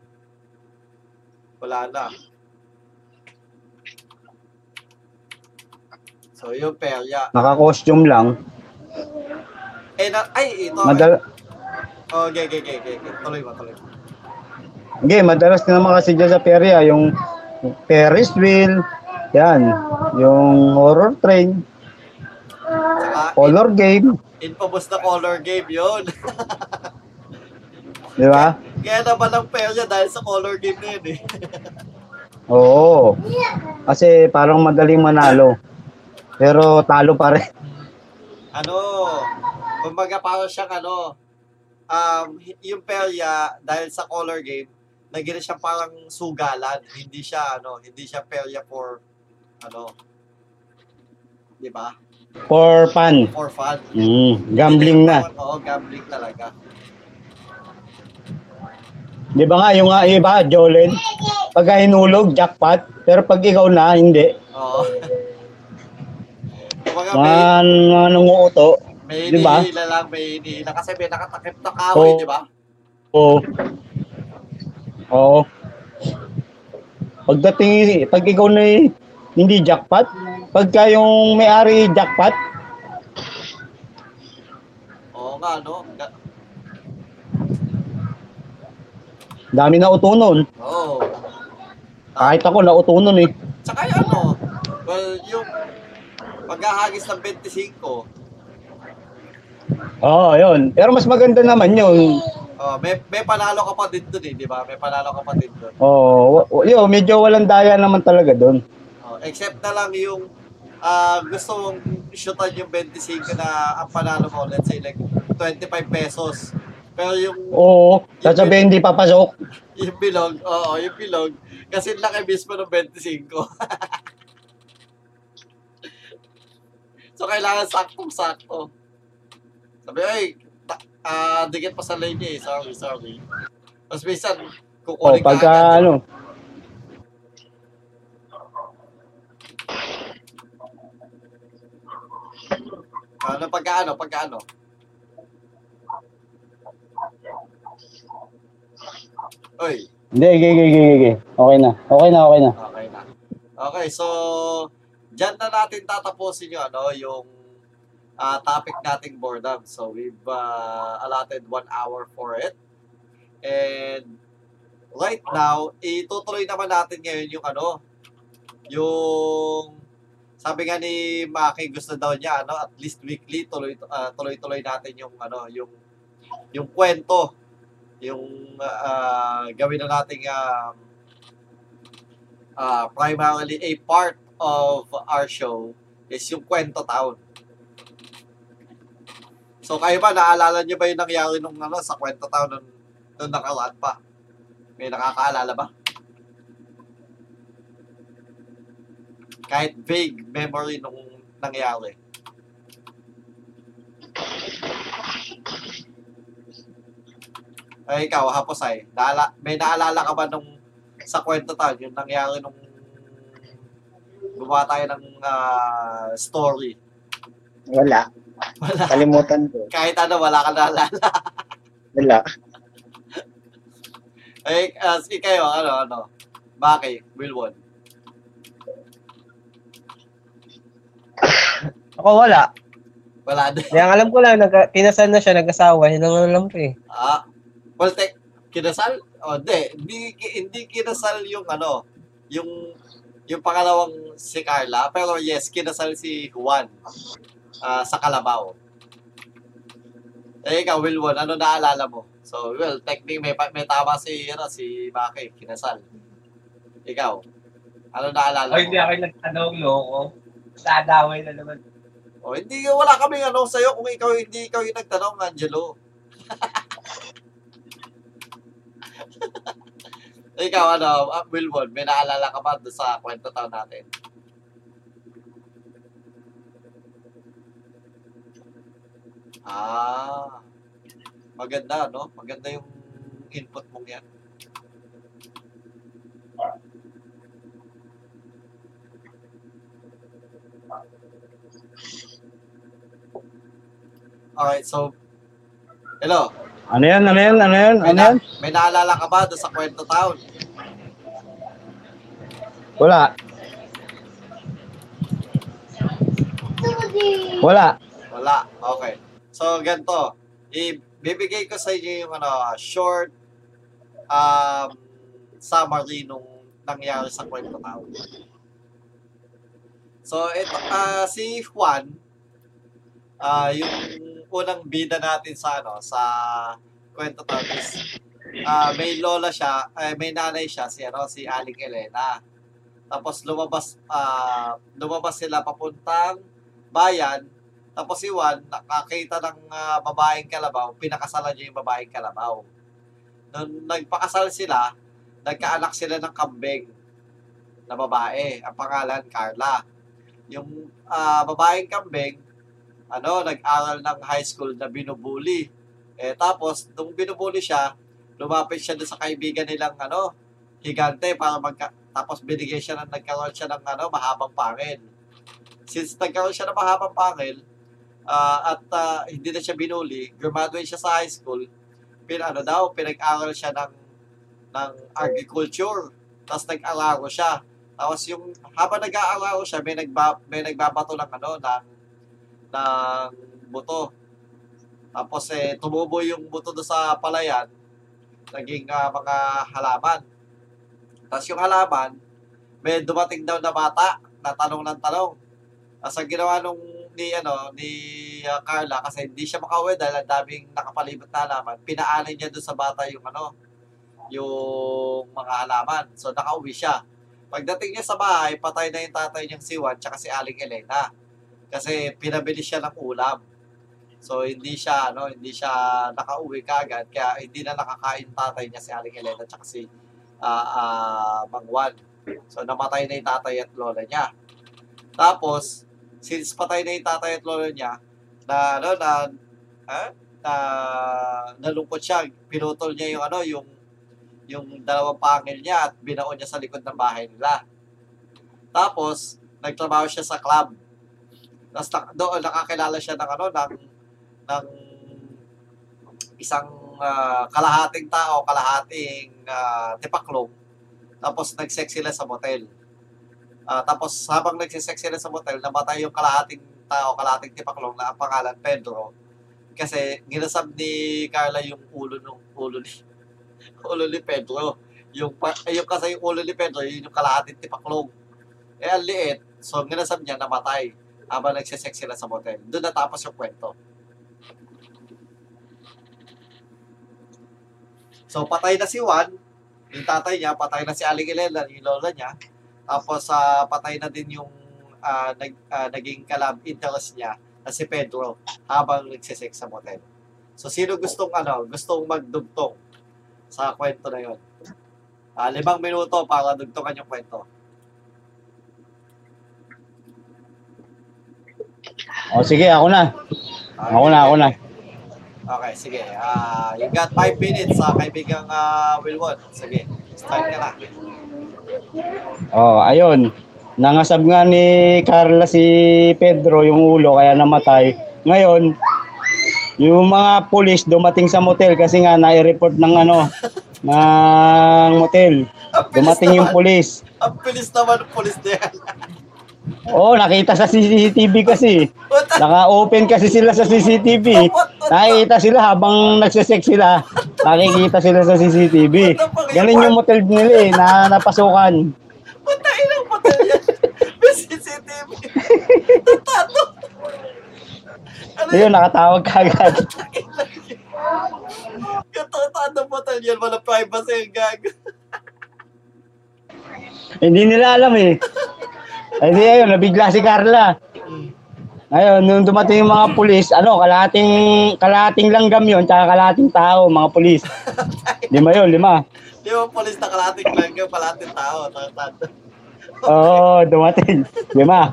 Wala na. So yung perya. Naka-costume lang. Eh na, ay ito. Madal Oh, okay, okay, okay, okay. Tuloy mo, tuloy mo. okay, madalas na naman kasi dyan sa perya, yung Ferris wheel, yan, yung horror train, Ah, Color game. infamous na color game yun. Di ba? Kaya naman ang perya dahil sa color game na yun eh. Oo. Kasi parang madaling manalo. Pero talo pa rin. ano, kumbaga parang siyang ano, um, yung perya, dahil sa color game, naging siya parang sugalan. Hindi siya, ano, hindi siya perya for, ano, di ba? For fun. For fun. Mm, gambling na. (laughs) Oo, gambling talaga. Di ba nga, yung nga iba, Jolene, pagka hinulog, jackpot. Pero pag ikaw na, hindi. Oo. (laughs) kumbaga may, Mga, mga nanguuto. may di ba? hinihila lang, may hinihila. Kasi may nakatakip na kahoy, Oo. di ba? Oo. Oo. Pagdating, pag ikaw na eh, hindi jackpot, pagka yung may-ari jackpot, Oo nga, no? Dami na utunon. Oo. Kahit ako, nautunon eh. Tsaka yung ano, well, yung paghahagis ng 25, Oo, yun. Pero mas maganda naman yun. oh, may, may panalo ka pa din dun eh, di ba? May panalo ka pa din dun. Oo, oh, yun, medyo walang daya naman talaga doon. Oh, except na lang yung ah gusto mong shootan yung 25 na ang panalo mo, let's say like 25 pesos. Pero yung, Oo, sasabihin hindi papasok. yung bilog, oo, yung bilog, kasi laki mismo ng 25. (laughs) so, kailangan saktong-sakto. Sabi, ay, ta- ah, dikit pa sa lane niya eh. Sorry, sorry. Tapos minsan, kukunin ka pagka agad. ano, Ano, pagka ano, pagka ano. Oy, hindi, gigi, gigi, gigi. Okay na, okay na, okay na. Okay na. Okay, so diyan na natin tatapusin yung ano, yung ah, topic nating boredom. So we've ah, allotted one hour for it. And right now, itutuloy naman natin ngayon yung ano, yung sabi nga ni Maki gusto daw niya ano at least weekly tuloy ah, tuloy-tuloy natin yung ano yung yung kwento yung ah, gawin na nating um, uh, primarily a part of our show is yung Kwento Town. So kayo ba, naalala niyo ba yung nangyari nung ano, sa Kwento Town nung, nung nakaraan pa? May nakakaalala ba? Kahit vague memory nung nangyari. Ay, ikaw, Haposay, naala, may naalala ka ba nung sa kwento tayo, yung nangyari nung gumawa tayo ng ah, story. Wala. Wala. Kalimutan ko. Kahit ano, wala ka naalala. Wala. Ay, uh, si kayo, ano, ano, Baki, Wilwon. Ako wala. Wala din. Ang alam ko lang, nag kinasal na siya, nag-asawa. Yun ang alam ko eh. Ah, well, tek, kinasal? O, hindi. Hindi, hindi kinasal yung ano, yung, yung pangalawang si Carla. Pero yes, kinasal si Juan ah, sa Calabao. Eh, ikaw, Wilwon, ano naalala mo? So, well, technically, may, may tama si, ano, si Baki, kinasal. Ikaw, ano naalala mo? O hindi ako yung nagtanong, loko. Sadaway na naman. O, hindi, wala kaming ano sa'yo kung ikaw, hindi ikaw yung nagtanong, Angelo. (laughs) ikaw, ano, uh, Wilwon, may naalala ka ba sa kwento taon natin? Ah, maganda, no? Maganda yung input mong yan. Alright, so, hello, Ano yan, ano yan, ano yan, may, ano yan? may naalala ka ba doon sa kwento town? Wala. Wala. Wala. Okay. So, ganito. Ibibigay ko sa inyo yung ano, short um, summary nung nangyari sa kwento town. So, ito, ah, si Juan, ah yung unang bida natin sa ano sa kwento to is ah may lola siya, eh, may nanay siya si ano si Aling Elena. Tapos lumabas ah lumabas sila papuntang bayan. Tapos si Juan nakakita ng ah, babaeng kalabaw, pinakasalan niya yung babaeng kalabaw. Nung nagpakasal sila, nagkaanak sila ng kambing na babae. Ang pangalan, Carla. Yung ah, babaeng kambing, ano, nag-aral ng high school na binubuli. Eh, tapos, nung binubuli siya, lumapit siya sa kaibigan nilang, ano, higante para magka... Tapos binigay siya ng, nagkaroon siya ng, ano, mahabang pangil. Since nagkaroon siya ng mahabang pangil, ah, at ah, hindi na siya binuli, graduate siya sa high school, pin, ano daw, pinag-aral siya ng, ng agriculture. Tapos nag-alaro siya. Tapos yung, habang nag-aalaro siya, may, nagba, may nagbabato ng, ano, ng, ng buto. Tapos eh, tumubo yung buto doon sa palayan, naging ah, mga halaman. Tapos yung halaman, may dumating daw na bata, na tanong ng tanong. Tapos ang ginawa nung ni ano ni ah, Carla kasi hindi siya makauwi dahil ang daming nakapalibot na halaman. Pinaanin niya doon sa bata yung ano yung mga halaman. So nakauwi siya. Pagdating niya sa bahay, patay na yung tatay niyang si Juan tsaka si Aling Elena. Kasi pinabili siya ng ulam. So hindi siya ano, hindi siya nakauwi kaagad kaya hindi na nakakain tatay niya si Aling Elena tsaka si ah ah, Mang Juan. So namatay na yung tatay at lola niya. Tapos since patay na yung tatay at lola niya na ano na ha? na nalungkot siya, pinutol niya yung ano yung yung dalawang pangil niya at binaon niya sa likod ng bahay nila. Tapos nagtrabaho siya sa club. Tapos na, doon nakakilala siya ng ano ng ng isang ah, kalahating tao, kalahating uh, tipaklong. Tapos nag-sex sila sa motel. Ah, tapos habang nagsisex sila sa motel, namatay yung kalahating tao, kalahating tipaklong na ang pangalan Pedro. Kasi ginasab ni Carla yung ulo ng ulo ni (laughs) ulo ni Pedro. Yung, yung kasi yung ulo ni Pedro, yun yung kalahating tipaklong. Eh, ang liit. So, ginasab niya, namatay habang nagsisex sila sa motel. Doon natapos yung kwento. So, patay na si Juan, yung tatay niya, patay na si Aling Elena, yung lola niya. Tapos, ah, patay na din yung ah, nag, ah, naging kalab interest niya na si Pedro habang nagsisex sa motel. So, sino gustong ano, gustong magdugtong sa kwento na yon? Ah, limang minuto para dugtungan yung kwento. O sige, ako na. Ako na, ako na. Okay, sige. Ah, you got 5 minutes sa kaibigang uh, Wilwon. Sige, start ka na. Oh, ayun. Nangasab nga ni Carla si Pedro yung ulo kaya namatay. Ngayon, yung mga pulis dumating sa motel kasi nga nai-report ng ano (laughs) ng motel. Dumating yung pulis. Ang bilis naman ng pulis na yan. Oo, nakita sa CCTV kasi. Naka-open kasi sila sa CCTV. Nakikita sila habang nagsisex sila. Nakikita sila sa CCTV. Ganun yung motel nila eh, na napasukan. Patayin ang motel yan. May CCTV. Tato. Ano Ayun, nakatawag kagad. yung tatado motel yan? Walang privacy yung gag. Hindi nila alam eh. Ay di ayun, nabigla si Carla. Ayun, nung dumating yung mga pulis, ano, kalahating, kalahating langgam yun, tsaka kalahating tao, mga pulis. (laughs) Lima yun, lima. Di ba polis na kalating lang yung kalating tao. Tatado. Oo, dumating. Lima.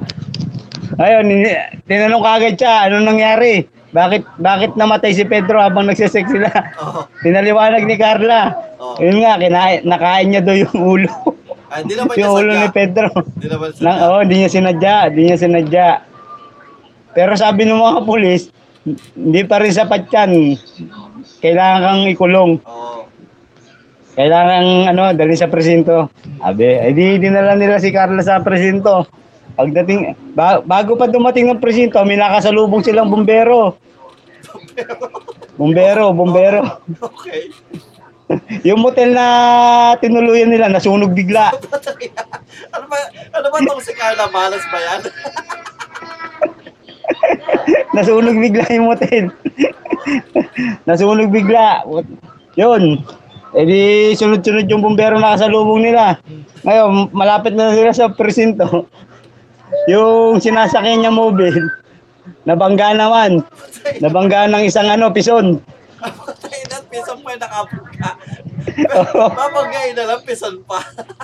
Ayun, tinanong kagad siya, ano nangyari? Bakit bakit namatay si Pedro habang nagsisex sila? Oo. Pinaliwanag ni Carla. Oo. Yun nga, kinain, nakain niya daw yung ulo. Ay, di naman niya yung ulo ni. Pedro. Di naman Na, sadya. oh, hindi niya sinadya, hindi niya sinadya. Pero sabi ng mga pulis, hindi pa rin sapat yan. Kailangan kang ikulong. Oo. Kailangan ano, dali sa presinto. Abe, ay di dinala nila si Carla sa presinto. Pagdating, ba- bago pa dumating ng presinto, may nakasalubong silang bumbero. (laughs) Bumbero, bumbero. (laughs) Okay. (laughs) Yung motel na tinuluyan nila, nasunog bigla. (laughs) ano ba, ano ba tong si Carla Malas ba yan? (laughs) Nasunog bigla yung motel. Nasunog bigla. Yun. E di sunod-sunod yung bumbero na kasalubong nila. Ngayon, malapit na sila sa presinto. Yung sinasakyan niya mobile, nabangga naman. Nabangga ng isang ano, pison. Na, pison pa yung nakabangga. (laughs) Babanggain na lang, pison pa.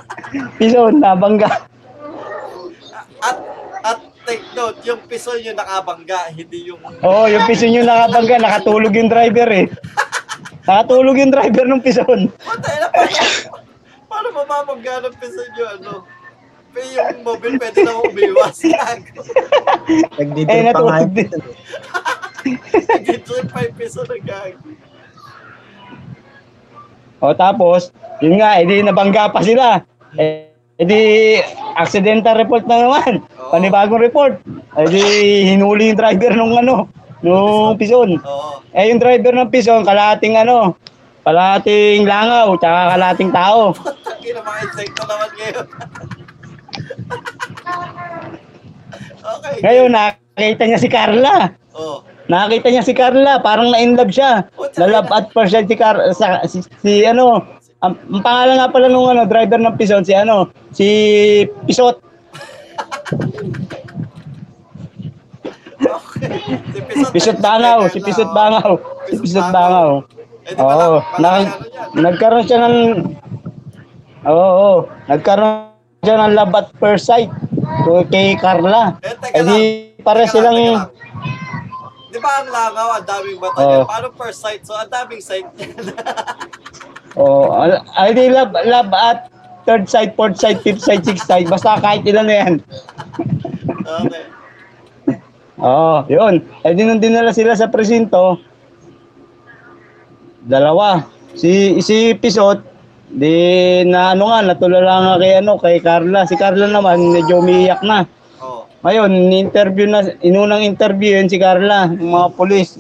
(laughs) Pison, nabangga. At, at take note, yung pison yung nakabangga, hindi yung... Oo, oh, yung pison yung nakabangga, nakatulog yung driver eh. Nakatulog yung driver ng pison. Patay na, paano, paano mababangga ng pison yung ano? Yung mobile, pwede na umiwas. (laughs) Gago. Nagdidip Eh, pa nga natulog yun. din. Nag-trip pa yung pison ng gago. O tapos, yun nga, edi nabangga pa sila. Eh, edi accidental report na naman. Oo. Panibagong report. Edi hinuli yung driver nung ano, nung pison. Oo. Eh yung driver ng pison, kalating ano, kalating langaw, tsaka kalating tao. (laughs) Tangin na mga insekto naman ngayon. (laughs) okay. Ngayon, nakita niya si Carla. Oh. Nakita niya si Carla, parang na-inlove siya. Na-love at first sight si, Car- sa, si, si ano, ang, ang pangalan nga pala nung ano, driver ng pison, si ano, si Pisot. Okay. Si Pisot, Pisot Bangaw, si Pisot Bangaw. Si Pisot Bangaw. Eh, Oo, na, ano nagkaroon siya ng Oo, oo, nagkaroon siya ng love at first sight kay Carla. Eh, Eh di pare silang. Di ba ang langaw, ang daming mata Oo. niya? Paano first sight? So, ang daming sight niya. (laughs) Oh, ay di love, love at third sight, fourth sight, fifth sight, sixth sight, basta kahit ilan na yan. (laughs) okay. Oo, yun. Eh di nung dinala sila sa presinto, dalawa. Si si Pisot, di na ano nga, natulala nga kay ano, kay Carla. Si Carla naman medyo umiiyak na. Oh. Ngayon, ni-interview na, inunang interview yun si Carla, ng mga polis.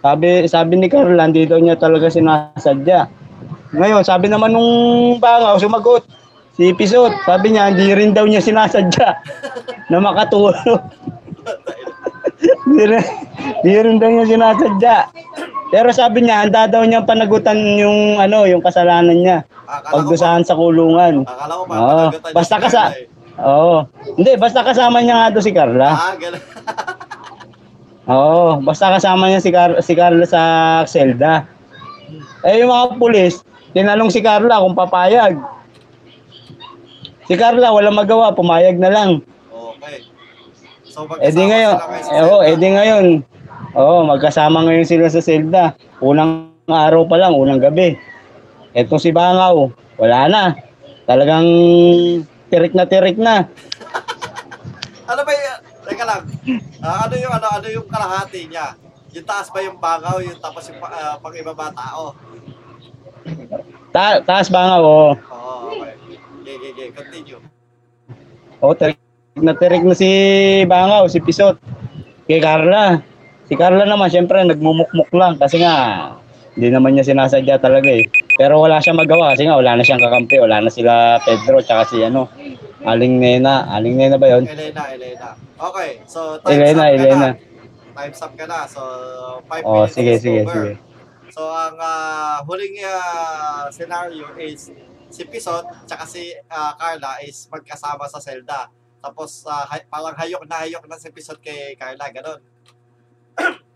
Sabi, sabi ni Carla, hindi daw niya talaga sinasadya. Ngayon, sabi naman nung bangaw, sumagot. Si Pisot, sabi niya, hindi rin daw niya sinasadya (laughs) na makatulog. (laughs) Hindi rin, di rin daw niya sinasadya. Pero sabi niya, handa daw niyang panagutan yung ano, yung kasalanan niya. Pagdusahan sa kulungan. akala ko mapanagutan niya Basta kasa eh. Oo. Hindi, basta kasama niya nga doon si Carla. Ah, gano'n. (laughs) Oo, basta kasama niya si, Car- si Carla sa Zelda. Eh, yung mga pulis, tinanong si Carla kung papayag. Si Carla, walang magawa, pumayag na lang. okay. So, Eh di magkasama ngayon, sila ngayon sa eh, oh, eh di ngayon. Oo, magkasama ngayon sila sa Zelda. Unang araw pa lang, unang gabi. Etong si Bangaw, wala na. Talagang tirik na tirik na. Ano ba yung, teka lang, Ah, ano yung, ano, ano yung kalahati niya? Yung taas ba yung bangaw, yung tapos yung pa- ah, pang ibaba tao? Ta taas Bangaw, oo. Oo, okay. Okay, okay, okay. Continue. Oo, tirik na tirik na si Bangaw, si Pisot. Kay Carla. Si Carla naman, syempre, nagmumukmuk lang kasi nga, hindi naman niya sinasadya talaga eh. Pero wala siyang magawa kasi nga, wala na siyang kakampi. Wala na sila Pedro, tsaka si ano, Aling Nena. Aling Nena ba yon? Elena, Elena. Okay, so time's Elena, up ka Elena. na. Time's up ka na. So, 5 Oh, minutes sige, is sige, over. sige. So, ang ah, huling ah, scenario is si Pisot tsaka si ah, Carla is magkasama sa Zelda. Tapos, ah, hay- parang hayok na hayok na si Pisot kay Carla, ganon. (clears throat)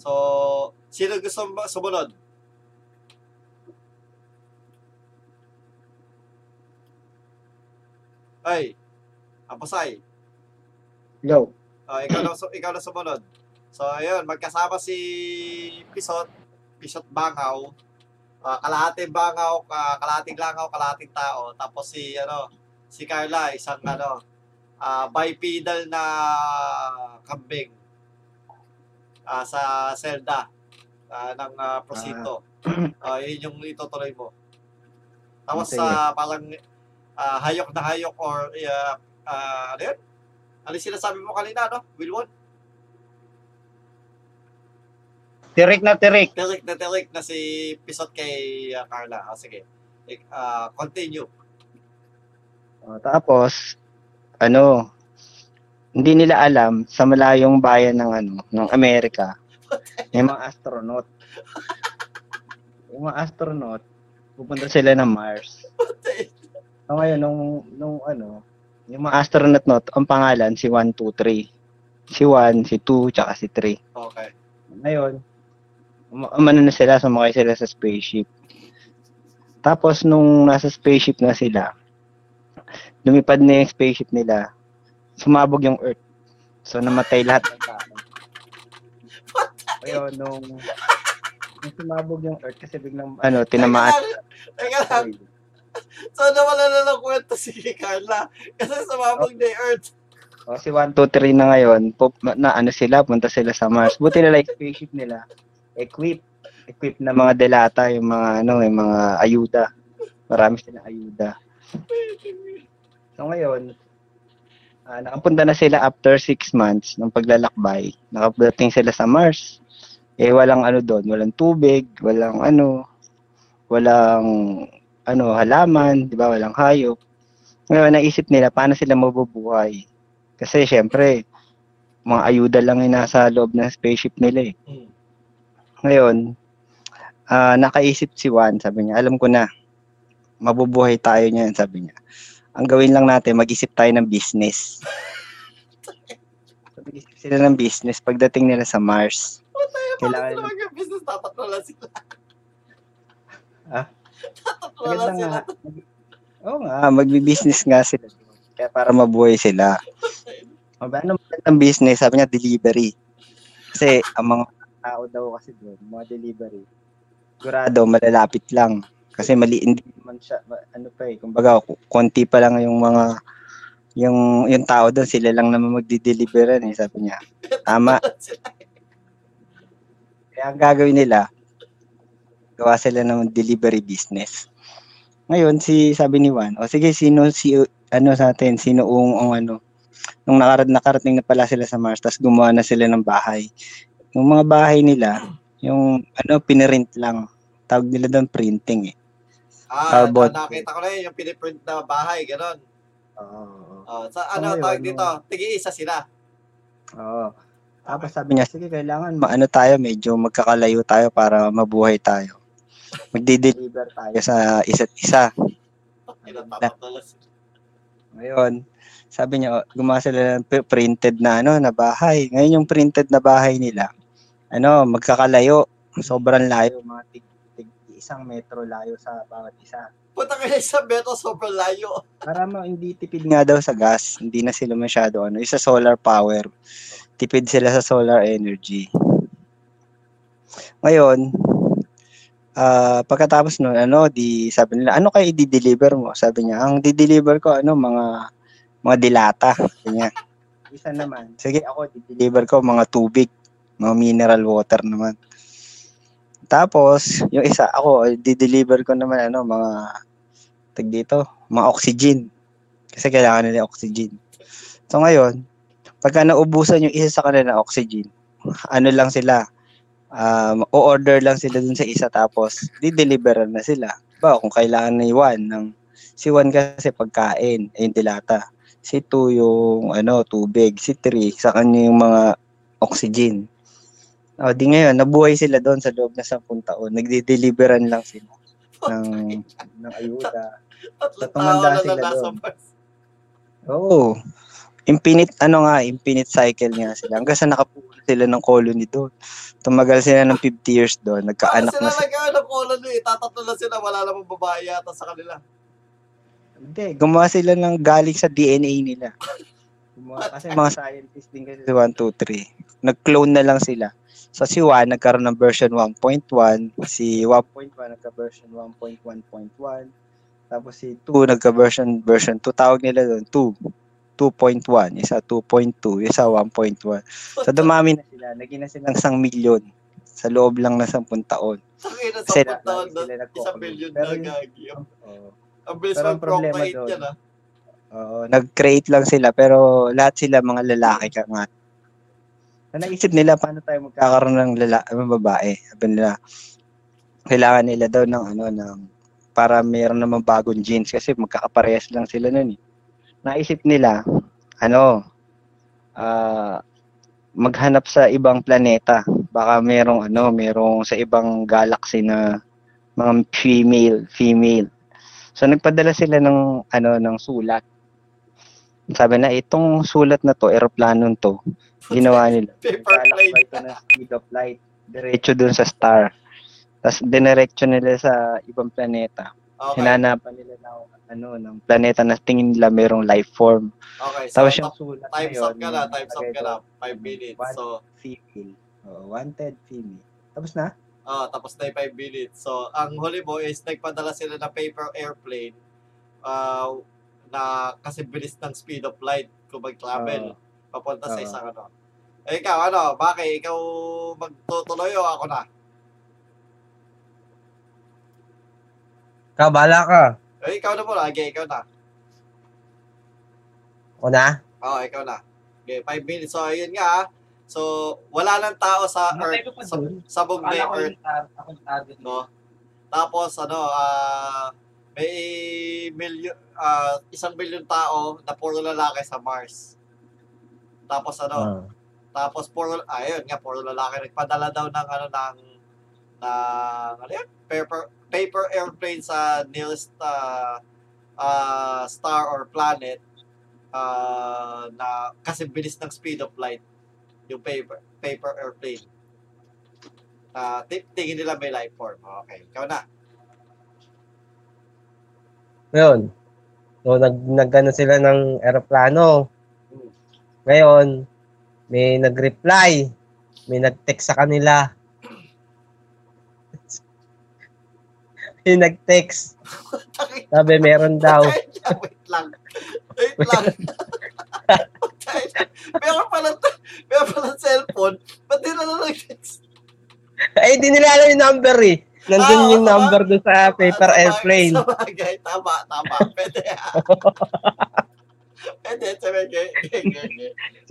so, sino gusto sumunod? Ay, Apasay. Go. Oh, ikaw na, (clears throat) ikaw na sumunod. So, ayun, magkasama si Pisot, Pisot Bangaw, uh, kalahating Bangaw, uh, kalahating Langaw, kalahating tao, tapos si, ano, si Carla, isang, ano, ah, bipedal na kambing ah, sa Zelda ah, ng uh, Prosito. Ah, yun yung itutuloy mo. Tapos, sa parang ah, hayok na hayok or, uh, uh, ano yun? Ano yung sinasabi mo kanina, no? Wilwon? Tirik na tirik. Tirik na tirik na si Pisot kay ah, Carla. O, sige. Ah, continue. O, tapos, ano, hindi nila alam sa malayong bayan ng ano, ng Amerika, may mga astronaut. (laughs) Yung mga astronaut, pupunta sila ng Mars. So ngayon, nung, nung ano, yung mga astronaut not, ang pangalan, si 1, 2, 3. Si 1, si 2, tsaka si 3. Okay. Ngayon, um- umano na sila, sumakay sila sa spaceship. Tapos, nung nasa spaceship na sila, lumipad na yung spaceship nila, sumabog yung Earth. So, namatay lahat ng tao. Ngayon, nung, nung sumabog yung Earth, kasi biglang, ano, tinamaan. Teka lang. So, nawala na ng kwento si Carla. Kasi sumabog na yung Earth. O, si 1, 2, 3 na ngayon, pup, na ano sila, punta sila sa Mars. Buti nila yung spaceship nila, equip, equip na mga delata, yung mga, ano, yung mga ayuda. Marami silang ayuda. So ngayon, ah, nakapunta na sila after 6 months ng paglalakbay. Nakapadating sila sa Mars. Eh, walang ano doon, walang tubig, walang ano, walang ano, halaman, di ba, walang hayop. Ngayon, naisip nila, paano sila mabubuhay? Kasi, syempre, mga ayuda lang yung nasa loob ng spaceship nila eh. Hmm. Ngayon, ah, nakaisip si Juan, sabi niya, alam ko na, mabubuhay tayo niyan, sabi niya. Ang gawin lang natin, mag-isip tayo ng business. (laughs) Mag-isip sila ng business pagdating nila sa Mars. Kailangan sila mag-business, tatatlo lang sila. Ah? Tatatlo lang sila. Oo nga, magbi-business nga sila. Kaya para mabuhay sila. Sabi, ano magandang business? Sabi niya, delivery. Kasi ang mga tao daw kasi doon, mga delivery, sigurado malalapit lang. Kasi mali, hindi naman siya, ano pa eh, kumbaga, ku- konti pa lang yung mga, yung, yung tao doon, sila lang naman magdi-deliveran eh, sabi niya. Tama. Kaya ang gagawin nila, gawa sila ng delivery business. Ngayon, si sabi ni Juan, o sige, sino si ano sa atin, sino ung, ung ano, nung nakarad nakarating na pala sila sa Mars, tapos gumawa na sila ng bahay. Yung mga bahay nila, yung ano, pinirint lang. Tawag nila doon printing eh. Ah, Carbon. nakita ko na yun, yung piniprint na bahay, gano'n. Oo. Oh, sa ano, ngayon, tawag dito, tigi-isa sila. Oo. Tapos sabi niya, sige, kailangan maano tayo, medyo magkakalayo tayo para mabuhay tayo. Magdi-deliver tayo sa isa't isa. Ngayon, sabi niya, oh, gumawa sila ng printed na ano, na bahay. Ngayon yung printed na bahay nila, ano, magkakalayo. Sobrang layo, mga tig isang metro layo sa bawat isa. Punta kayo sa Beto, sobrang layo. Para ma, hindi tipid nga daw sa gas. Hindi na sila masyado ano, isa solar power. Tipid sila sa solar energy. Ngayon, ah pagkatapos nun, ano, di sabi nila, ano kayo i-deliver mo? Sabi niya, ang di-deliver ko, ano, mga mga dilata. Niya. (laughs) Isa naman. Sige, ako, di-deliver ko mga tubig, mga mineral water naman. Tapos, yung isa, ako, di-deliver ko naman, ano, mga, tag dito, mga oxygen. Kasi kailangan nila oxygen. So, ngayon, pagka naubusan yung isa sa kanila ng oxygen, ano lang sila, um, o-order lang sila dun sa isa tapos di-deliveran na sila. Ba, kung kailangan ni Juan ng si Juan kasi pagkain, eh, yung dilata. Si 2 yung ano, tubig, si 3 sa kanya yung mga oxygen. O, di ngayon, nabuhay sila doon sa loob na 10 taon. Nagdi-deliveran lang sila (laughs) ng, ng ayuda. Tatlo tumanda na sila na doon. Oo. Infinite, ano nga, infinite cycle nga sila. Hanggang sa nakapuno sila ng colony doon. Tumagal sila ng 50 years doon. Nagkaanak sila na sila. nag ng colony, eh. tatatlo lang sila, wala namang babae yata sa kanila. Hindi, gumawa sila ng galing sa DNA nila. (laughs) Gumawa, kasi mga scientists din kasi si 1, 2, 3. Nag-clone na lang sila. So si 1 nagkaroon ng version 1.1, si 1.1 nagka-version 1.1.1, tapos si 2 nagka-version version 2. Tawag nila doon 2. 2.1, isa 2.2, isa 1.1. So dumami na sila, naging na silang isang milyon sa loob lang ng 10 taon. Sabi na Kasi sa na- taon lagi doon, sila isang Pero na gagi. Ang bilis ang problema doon, yan, ah. Oo, nag-create lang sila pero lahat sila mga lalaki ka nga. Na naisip nila paano tayo magkakaroon ng lala ng babae. Sabi nila kailangan nila daw ng ano ng para mayroon namang bagong genes kasi magkakaparehas lang sila noon eh. Naisip nila ano ah maghanap sa ibang planeta. Baka merong ano, merong sa ibang galaxy na mga female, female. So nagpadala sila ng ano ng sulat. Sabi na itong sulat na to, eroplano to, ginawa (laughs) nila. Paper plane. Ito na speed of light. Diretso dun sa star. Tapos diniretso nila sa ibang planeta. Okay. Hinanapan nila ng ano ng planeta na tingin nila merong life form. Okay. So, Tapos yung sulat times na up yun, ka na. Times up ka na. 5 minutes. One So, female. Oh, wanted female. Tapos na? ah tapos na yung 5 minutes. So, ang huli mo is nagpadala sila ng paper airplane ah, na kasi bilis ng speed of light kung mag-travel. papunta sa Oo. isang ano. Eh, ikaw, ano, bakit? Ikaw magtutuloy o ako na? Ka, bala ka. Eh, ikaw na muna. Okay, ikaw na. O na? Oo, ikaw na. Okay, 5 minutes. So, ayun nga. ah. So, wala nang tao sa Matay Earth. Sa, sa ko Earth. ako target mo. No? Tapos, ano, ah, may milyon, ah, isang milyon tao na puro lalaki sa Mars. Tapos, ano, Ah. Tapos puro ayun nga puro lalaki nagpadala daw ng ano ng ng ano yan? paper paper airplane sa nearest uh, uh, star or planet uh, na kasi bilis ng speed of light yung paper paper airplane. Uh, tingin nila may life form. Okay, ikaw na. Ngayon, so nag, nagano sila ng eroplano. Ngayon, may nag-reply. May nag-text sa kanila. (laughs) may nag-text. Sabi, meron daw. Wait lang. Wait lang. (laughs) meron pala, meron pala cellphone. Ba't di na lang nag-text? Ay, di nila alam yung number eh. Nandun Ah, yung tama. number doon sa paper Sa airplane. Sa bagay, tama, tama. Pwede. (laughs) Pwede, sabi, okay, okay, okay.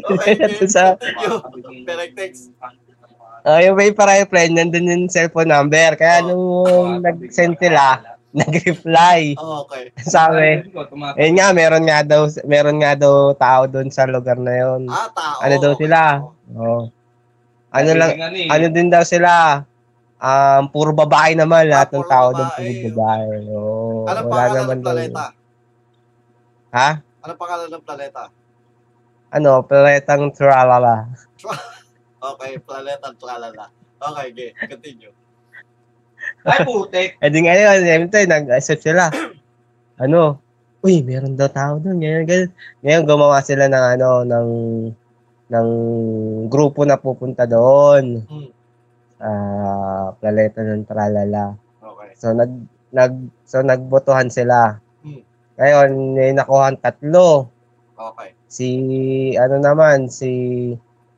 Okay, okay. Sa-. Direct text. Ah, yung paper airplane, nandun yung cellphone number. Kaya nung nag-send sila, (laughs) nag-reply. Oh, okay. (laughs) Sabi, eh nga, meron nga daw, meron nga daw tao doon sa lugar na yon. Ah, tao. Ano daw Okay. sila? Oh. Ano lang, ano din daw sila? Um, puro babae naman, lahat ng puro tao doon puro babae. Oh, Ano wala pangalan naman ng planeta? Ha? Ano pangalan ng planeta? Ano, planetang Tralala. (laughs) Okay, planeta tralala. Okay, okay. Continue. Ay, putek. (laughs) Eh di ngayon, siyempre, nag-accept sila. (clears throat) Ano? Uy, meron daw tao doon. Ngayon, ganyan. Ngayon, gumawa sila ng ano, ng ng grupo na pupunta doon. Hmm. Ah, planeta ng Tralala. Okay. So nag nag so nagbotohan sila. Hmm. Ngayon, may nakuha tatlo. Okay. Si ano naman si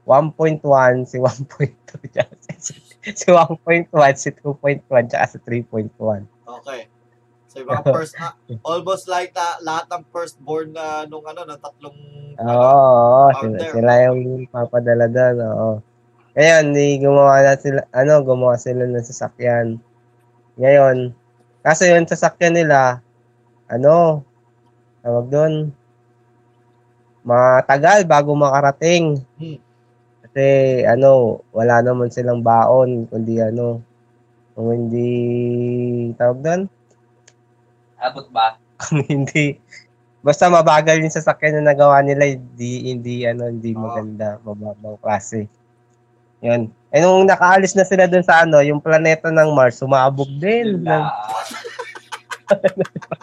1.1, si 1.2, tsaka si, si 1.1, si 2.1, tsaka si 3.1. Okay. So, yung mga first, ah, almost like na, lahat ng firstborn na nung ano, ng tatlong, Oo, oo, sila, Founder. sila yung papadala doon, oo. Ngayon, di gumawa na sila, ano, gumawa sila ng sasakyan. Ngayon, kaso yung sasakyan nila, ano, tawag doon, matagal bago makarating. Hmm. Kasi, ano, wala naman silang baon, kundi ano, kung hindi, tawag doon, Abot ba? (laughs) kung hindi basta mabagal yung sasakyan na nagawa nila hindi hindi ano hindi Oo. maganda mababang klase yun. Eh nung nakaalis na sila dun sa ano yung planeta ng Mars sumabog din. Ng, (laughs)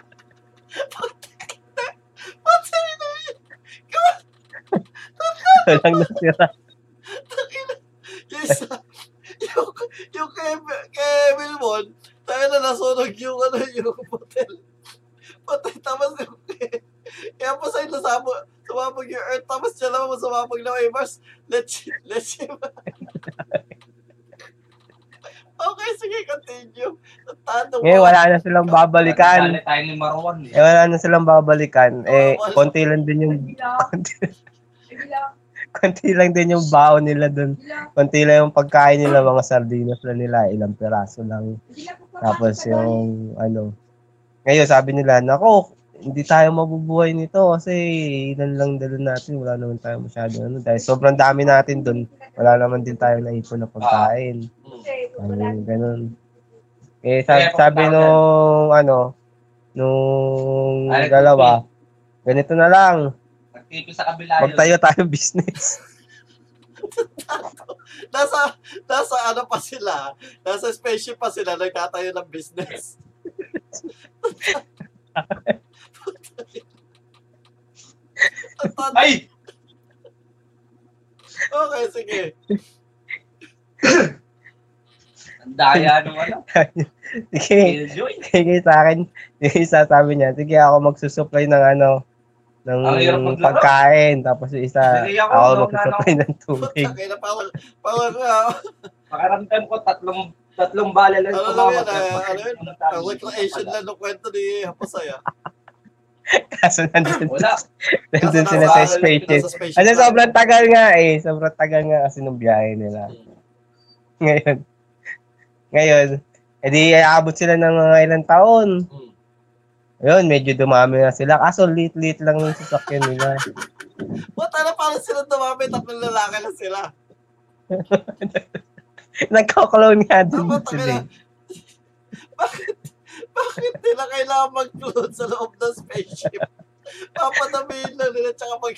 walang nasira. Isa, yung, yung kay, kay Wilmon, tayo na nasunog yung ano, yung hotel. Patay, tapos yung, (laughs) kaya pa sa'yo nasabog, sumabog yung Earth, tapos siya naman sumabog na kay Mars. Let's, let's (laughs) Okay, sige, continue. Tanong eh wala na silang babalikan. Dali tayo ni Marwan eh. eh wala na silang babalikan. Eh wala. konti lang din yung konti, (laughs) konti lang din yung baon nila dun. Konti lang yung pagkain nila. Mga sardinas na nila. Ilang piraso lang. Tapos yung ano, ngayon sabi nila, nako, hindi tayo mabubuhay nito kasi ilan lang dala natin, wala naman tayo masyado ano. Dahil sobrang dami natin doon, wala naman din tayo naipon na pagkain. Hmm. Ano, ganun. Eh, sabi, sabi nung, ano, nung Ay, dalawa, ganito na lang, Nagtipi sa kabila magtayo tayo business. (laughs) Nasa, nasa ano pa sila, nasa spaceship pa sila, nagtatayo ng business. (laughs) Ay! Okay, sige. Ang daya nung ano. Sige, sige sa akin, yung isa sabi niya, sige ako magsusupply ng ano, ng maglaro. pagkain, tapos yung isa, Sige, ako, ako magsusupply ng tubig. Putang ina, parang, parang, ah, Pakaramdam ko tatlong tatlong bala lang Ano tumawag. lang yan, ah, ano yun? recreation lang ng kwento ni Hapasay, ah. (laughs) Kaso nandun, Wala. nandun Nasa- sila nasa- sa spaceship. nasa spaceship Ano, lang. sobrang tagal nga eh. Sobrang tagal nga kasi nung biyahe nila. Ngayon, ngayon, edi aabot sila ng mga ilang taon. Hmm. Ayun, medyo dumami na sila. Kaso lit-lit lang yung sasakyan nila. Puta na, parang sila dumami, tatlong lalaki na sila. (laughs) Nagko-clone nga din Tama, sila. eh. (laughs) Bakit, bakit nila kailangan mag-clone sa loob ng spaceship? Papadamihin lang nila, tsaka pag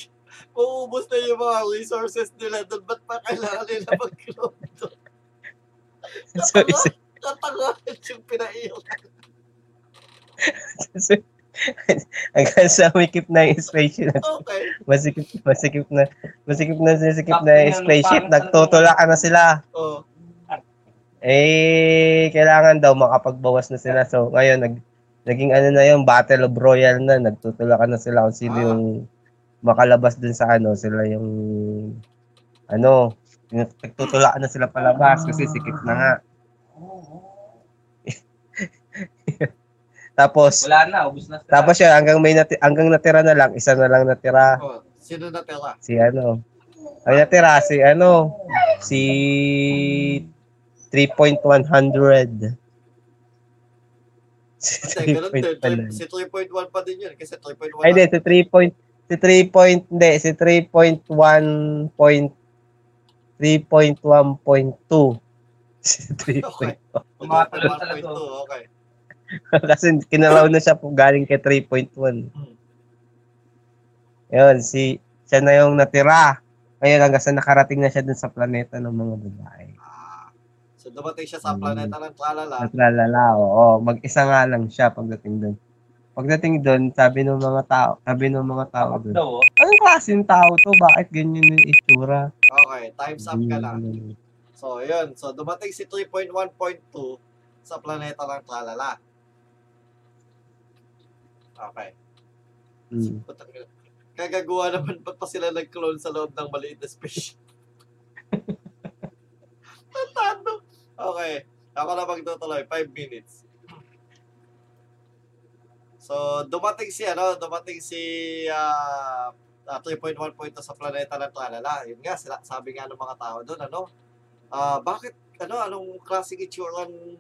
uubos na yung mga resources nila doon, ba't pa kailangan nila mag-clone doon? (laughs) So, isa, Katangahan yung pinaiyak. so, hanggang sa umikip na yung spaceship. Okay. Masikip, masikip na, masikip na, masikip na yung spaceship. parang- Nagtutulakan na sila. Oh. Eh, kailangan daw makapagbawas na sila. So, ngayon, nag, naging ano na yung Battle of Royale na. Nagtutulakan na sila kung sino Ah. yung makalabas dun sa ano. Sila yung, ano, nagtutulakan na sila palabas kasi sikip na nga. (laughs) tapos, Wala na, ubus na sila. tapos yun, hanggang may nati- hanggang natira na lang, isa na lang natira. oh. Sino na tela? Si ano, ang natira si ano, si 3.100. Si Hindi, ganun din. 3.100. Si 3.1 pa din yun. Kasi 3.1 Ay, hindi, si 3 point, si 3 point, hindi, si 3.1 point, 3.1.2. Si 3 Okay. Tumatalo talaga. 1.2, okay. (laughs) Kasi kinalaw na siya po galing kay 3.1. Hmm. Yun, si, siya na yung natira. Ngayon hanggang sa nakarating na siya dun sa planeta ng mga babae. So dumating siya sa planeta ng Tralala. Natralala, oo. Mag-isa nga lang siya pagdating doon. Pagdating doon, sabi ng mga tao, sabi ng mga tao doon, oh. anong klaseng tao to? Bakit ganyan yung itsura? Okay, time's up ka na. So, yun. So, dumating si 3.1.2 sa planeta ng Tralala. Okay. Hmm. Kagagawa naman, ba't pa sila nag-clone sa loob ng maliit na spaceship? (laughs) Tatado. Okay. Ako na magtutuloy. 5 minutes. So, dumating si, ano, dumating si ah, ah, 3.1 point sa planeta ng Tralala. Yun nga, sila, sabi nga ng mga tao doon, ano, ah, bakit, ano, anong klaseng itsura ng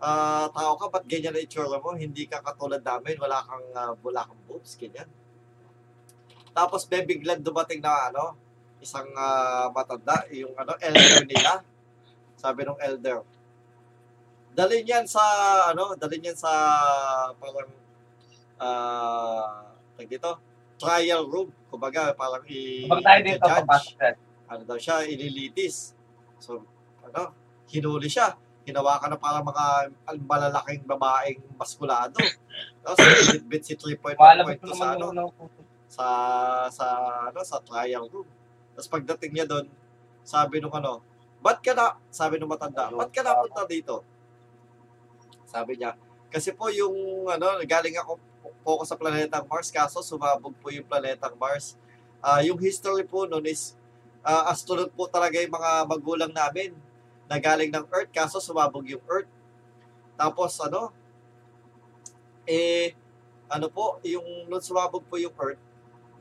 ah, tao ka? Ba't ganyan na itsura mo? Hindi ka katulad namin, wala kang, ah, wala kang boobs, ganyan. Tapos, may biglang dumating na, ano, isang ah, matanda, yung, ano, elder nila. Sabi ng elder, dalhin yan sa, ano, dalhin yan sa, parang, ah, uh, dito, trial room. Kumbaga, parang i- Kapag tayo dito, papasok ano daw siya, ililitis. So, ano, hinuli siya. Hinawakan na parang mga malalaking babaeng maskulado. Tapos, bit si 3.1 Malabot point mo sa, ano, yung sa, sa, ano, sa trial room. Tapos pagdating niya doon, sabi nung ano, ba't ka na, sabi nung matanda, ba't ka napunta dito? Sabi niya, kasi po yung, ano, galing ako po ako sa planetang Mars, kaso sumabog po yung planetang Mars. Ah, yung history po noon is, ah, astronaut po talaga yung mga magulang namin na galing ng Earth, kaso sumabog yung Earth. Tapos, ano, eh, ano po, yung nung sumabog po yung Earth,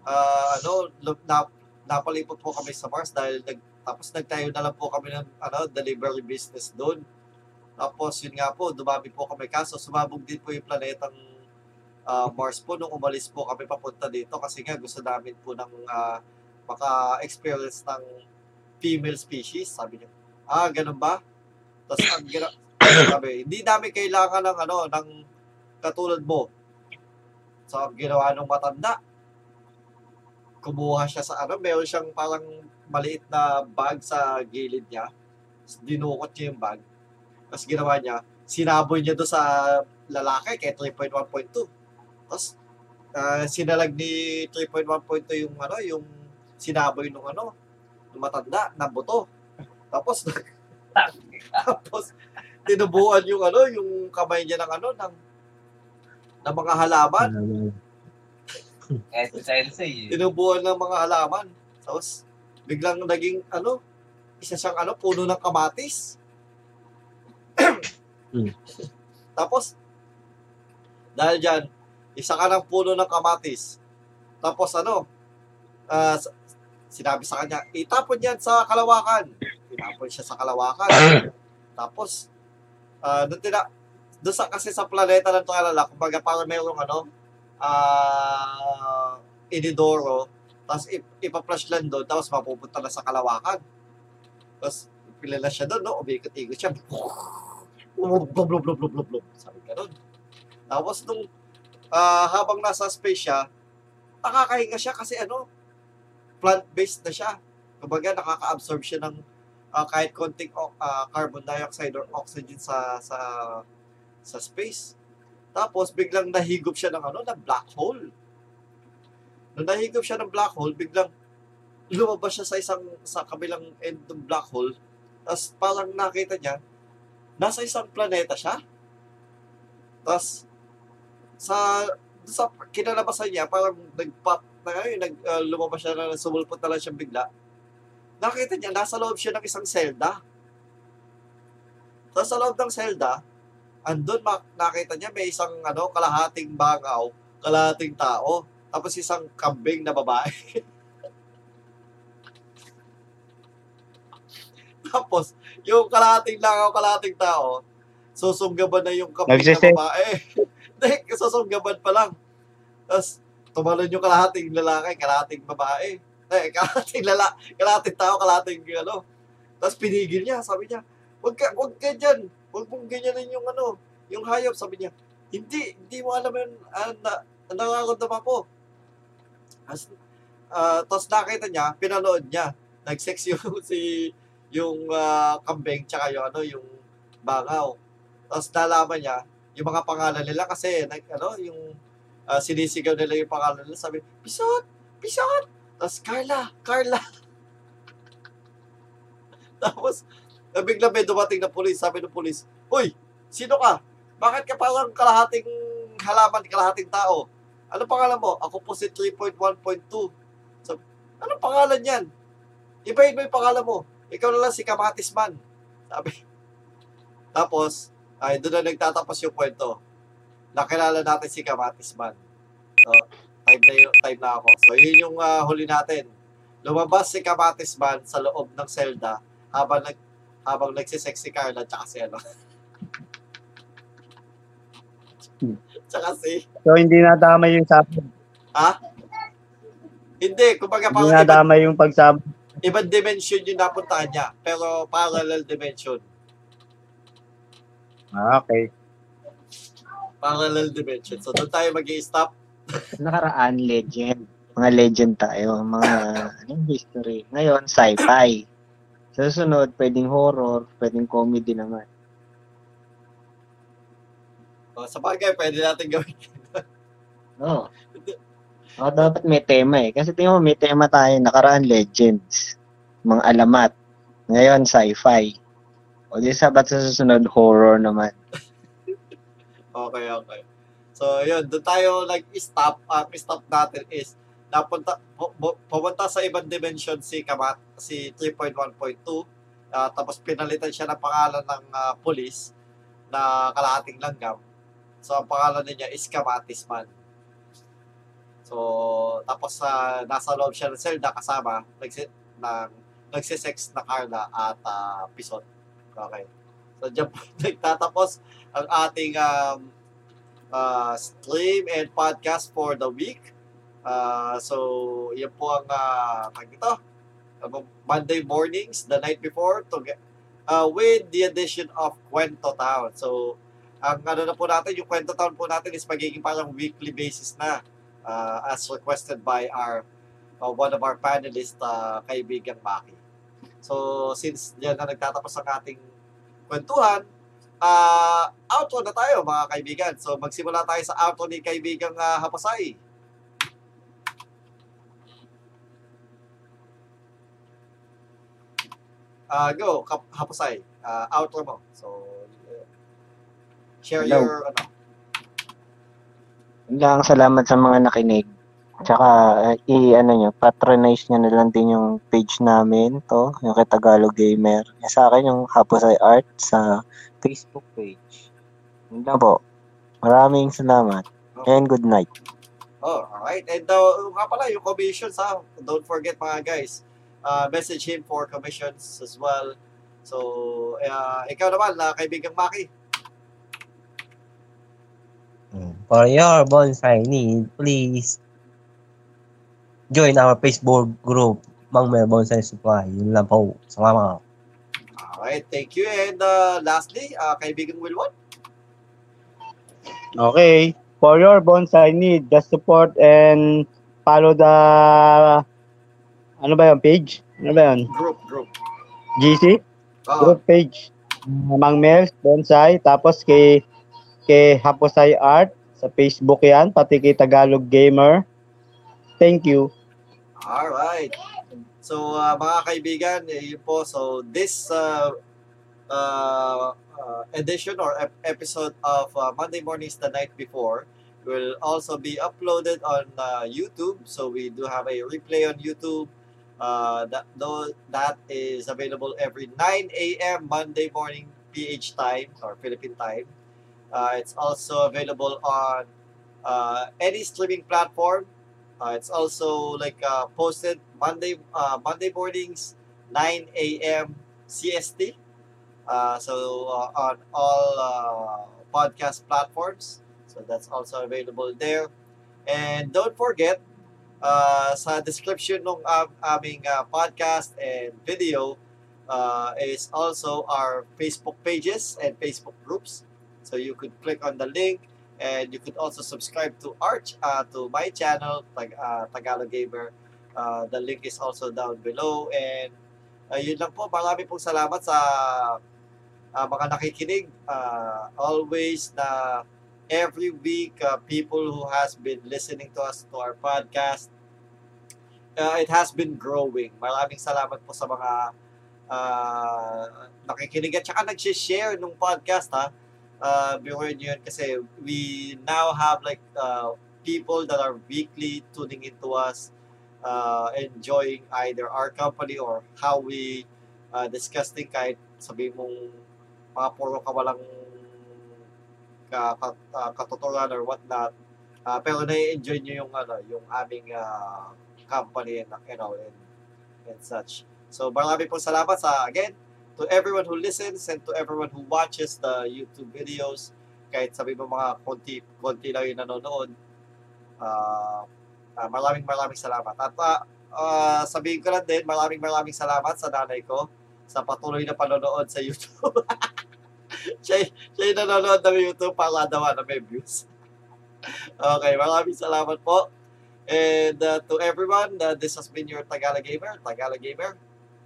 ah, ano, na, napalipot po kami sa Mars dahil nag, tapos nagtayo na lang po kami ng ano, delivery business doon. Tapos yun nga po, dumami po kami kaso sumabog din po yung planetang ah, Mars po nung umalis po kami papunta dito kasi nga gusto namin po ng ah, maka-experience ng female species. Sabi niya, ah, ganun ba? Tapos ang gina- (coughs) sabi, hindi namin kailangan ng ano, ng katulad mo. So, ginawa ng matanda, kumuha siya sa ano, meron siyang parang maliit na bag sa gilid niya. Dinukot niya yung bag. Tapos ginawa niya, sinaboy niya doon sa lalaki kay 3.1.2. Tapos ah, sinalag ni 3.1.2 yung ano, yung sinaboy nung ano, nung matanda na buto. Tapos (laughs) tapos tinubuan yung ano, yung kamay niya ng ano, ng ng mga halaman. Tinubuan ng mga halaman. Tapos, biglang naging, ano, isa siyang, ano, puno ng kamatis. Hmm. (clears throat) Tapos, dahil dyan, isa ka ng puno ng kamatis. Tapos, ano, s- sinabi sa kanya, itapon yan sa kalawakan. Tinapon siya sa kalawakan. (clears throat) Tapos, ah, doon tina, doon sa, kasi sa planeta ng Tualala, kumbaga parang mayroong ano, ah, inidoro, tapos ip, ipa-flash lang doon, tapos mapupunta na sa kalawakan. Tapos, pilala siya doon, no? Umikot-ikot siya. Blub, blub, blub, blub, blub, blub, blub. Sabi ka doon. Tapos, nung ah, habang nasa space siya, nakakahinga siya kasi ano, plant-based na siya. Kumbaga, nakaka-absorb siya ng ah, kahit konting ah, carbon dioxide or oxygen sa sa sa space. Tapos biglang nahigop siya ng ano, ng black hole. Nung nahigop siya ng black hole, biglang lumabas siya sa isang sa kabilang end ng black hole. Tapos parang nakita niya, nasa isang planeta siya. Tapos sa sa kinalabasan niya, parang nag-pop na ngayon, nag, ah, lumabas siya na sumulpot na lang siya bigla. Nakita niya, nasa loob siya ng isang selda. Tapos sa loob ng selda, andun mak- nakita niya may isang ano, kalahating bangaw, kalahating tao, tapos isang kambing na babae. (laughs) tapos, yung kalahating langaw, kalahating tao, susunggaban na yung kambing na babae. (laughs) Hindi, susunggaban pa lang. Tapos, tumalon yung kalahating lalaki, kalahating babae. Eh, (laughs) kalahating lala, kalahating tao, kalahating ano. Tapos pinigil niya, sabi niya, wag ka, wag ka dyan. Wag mong ganyanin yung ano, yung hayop, sabi niya. Hindi, hindi mo alam yun, ah, na, nakakamdaman ko. As, ah, tapos nakita niya, pinanood niya. Nag-sex (laughs) yung si yung ah, kambing tsaka yung ano yung bangaw. Tapos nalaman niya yung mga pangalan nila kasi nag ano yung ah, sinisigaw nila yung pangalan nila sabi, Pisot! Pisot! Tapos Carla! Carla! (laughs) Tapos bigla may dumating na pulis. Sabi ng pulis, Uy! Sino ka? Bakit ka parang kalahating halaman, kalahating tao? Ano pangalan mo? Ako po si 3.1.2. Sabi, ano pangalan yan? Ibahin mo yung pangalan mo. Ikaw na lang si Kamatis Man. Sabi. Tapos, ay, doon na nagtatapos yung kwento. Nakilala natin si Kamatis Man. So, time na, yun, time na ako. So, yun yung ah, huli natin. Lumabas si Kamatis Man sa loob ng selda habang nag habang nagsisex si Carla tsaka si ano. (laughs) tsaka si So, hindi nadamay yung sabon. Hindi, kumbaga Hindi parang ibang, nadamay yung pagsabon. ibang dimension yung napuntahan niya. Pero parallel dimension. Ah, okay. Parallel dimension. So doon tayo mag stop Nakaraan, legend. Mga legend tayo. Mga, anong history. Ngayon, sci-fi. Sa susunod, pwedeng horror, pwedeng comedy naman. Oh, sa bagay, pwede natin gawin. (laughs) Oo. Oh. dapat may tema eh. Kasi tingnan mo, may tema tayo. Nakaraan, legends. Mga alamat. Ngayon, sci-fi. O di sabat sa susunod, horror naman. (laughs) Okay, okay. So, yun, doon tayo nag-stop. Ang stop natin is napunta pu- pu- pumunta sa ibang dimension si Kamat si 3.1.2 ah, tapos pinalitan siya ng pangalan ng ah, police na kalahating langgam. So, ang pangalan niya is Kamatis Man. So, tapos sa nasa loob siya ng selda kasama nagsi, ng, nagsisex na Carla at ah, Pisot. Okay. So, dyan po (laughs) nagtatapos ang ating um, uh, stream and podcast for the week. Uh, so, yan po ang uh, ito. Uh, Monday mornings, the night before, to get, uh, with the addition of Kwento Town. So, ang ano na po natin, yung Kwento Town po natin is magiging parang weekly basis na uh, as requested by our uh, one of our panelists, uh, kaibigan Maki. So, since yan na nagtatapos ang ating kwentuhan, uh, outro na tayo mga kaibigan. So, magsimula tayo sa outro ni kaibigang uh, Hapasay. Uh, go, Hapasay. Uh, outro mo. So, share Hello. your, ano, lang, salamat sa mga nakinig. Tsaka, uh, i, ano nyo, patronize nyo na lang din yung page namin, to, yung kay Tagalog Gamer. Yung sa akin, yung Hapusay Art sa Facebook page. Yun lang po. Maraming salamat. And good night. Oh, alright. And uh, nga pala, yung commissions ha, don't forget mga guys, uh, message him for commissions as well. So, uh, ikaw naman, uh, kaibigang Maki. For your bonsai need, please join our Facebook group, Mang Mel Bonsai Supply. Yun lang po. Salamat. Alright, thank you. And uh, lastly, uh, kaibigang Wilwon. Okay. For your bonsai need, just support and follow the ano ba yung page? Ano ba yun? Group, group. GC? Oh, Group page. Mang Mels Bonsai. Tapos kay kay Haposay Art sa Facebook yan. Pati kay Tagalog Gamer. Thank you. Alright. So, uh, mga kaibigan, eh, yun po. So, this uh, uh, uh, edition or ep- episode of uh, Monday Mornings the Night Before will also be uploaded on uh, YouTube. So, we do have a replay on YouTube. Uh, that, though, that is available every 9 a.m. Monday morning PH time or Philippine time. Uh, it's also available on uh, any streaming platform uh, it's also like posted Monday Monday mornings 9 a.m. CST. So on all podcast platforms. So that's also available there. And don't forget uh, sa description ng um, aming uh, podcast and video uh, is also our Facebook pages and Facebook groups. So you could click on the link and you could also subscribe to Arch uh, to my channel Tag uh, Tagalog Gamer. Uh, the link is also down below and uh, yun lang po. Marami pong salamat sa uh, mga nakikinig. Uh, always na every week uh, people who has been listening to us to our podcast uh, it has been growing. Maraming salamat po sa mga uh, nakikinig at saka nag-share nung podcast ha uh, nyo yun kasi we now have like uh, people that are weekly tuning into us, uh, enjoying either our company or how we uh, discussing kahit sabi mong mga puro ka walang ka, ka, uh, katuturan or whatnot. Uh, pero na-enjoy nyo yung ano, yung aming uh, company and you know and, and such. So marami pong salamat sa again to everyone who listens and to everyone who watches the YouTube videos, kahit sabi mo mga konti, konti lang yung nanonood, uh, uh, maraming maraming salamat. At uh, uh, sabihin ko lang din, maraming maraming salamat sa nanay ko sa patuloy na panonood sa YouTube. (laughs) siya, siya yung nanonood ng YouTube para daw na may views. (laughs) okay, maraming salamat po. And uh, to everyone, uh, this has been your Tagalog Gamer. Tagalog Gamer,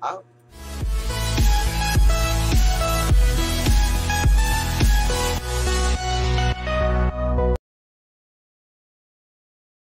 out.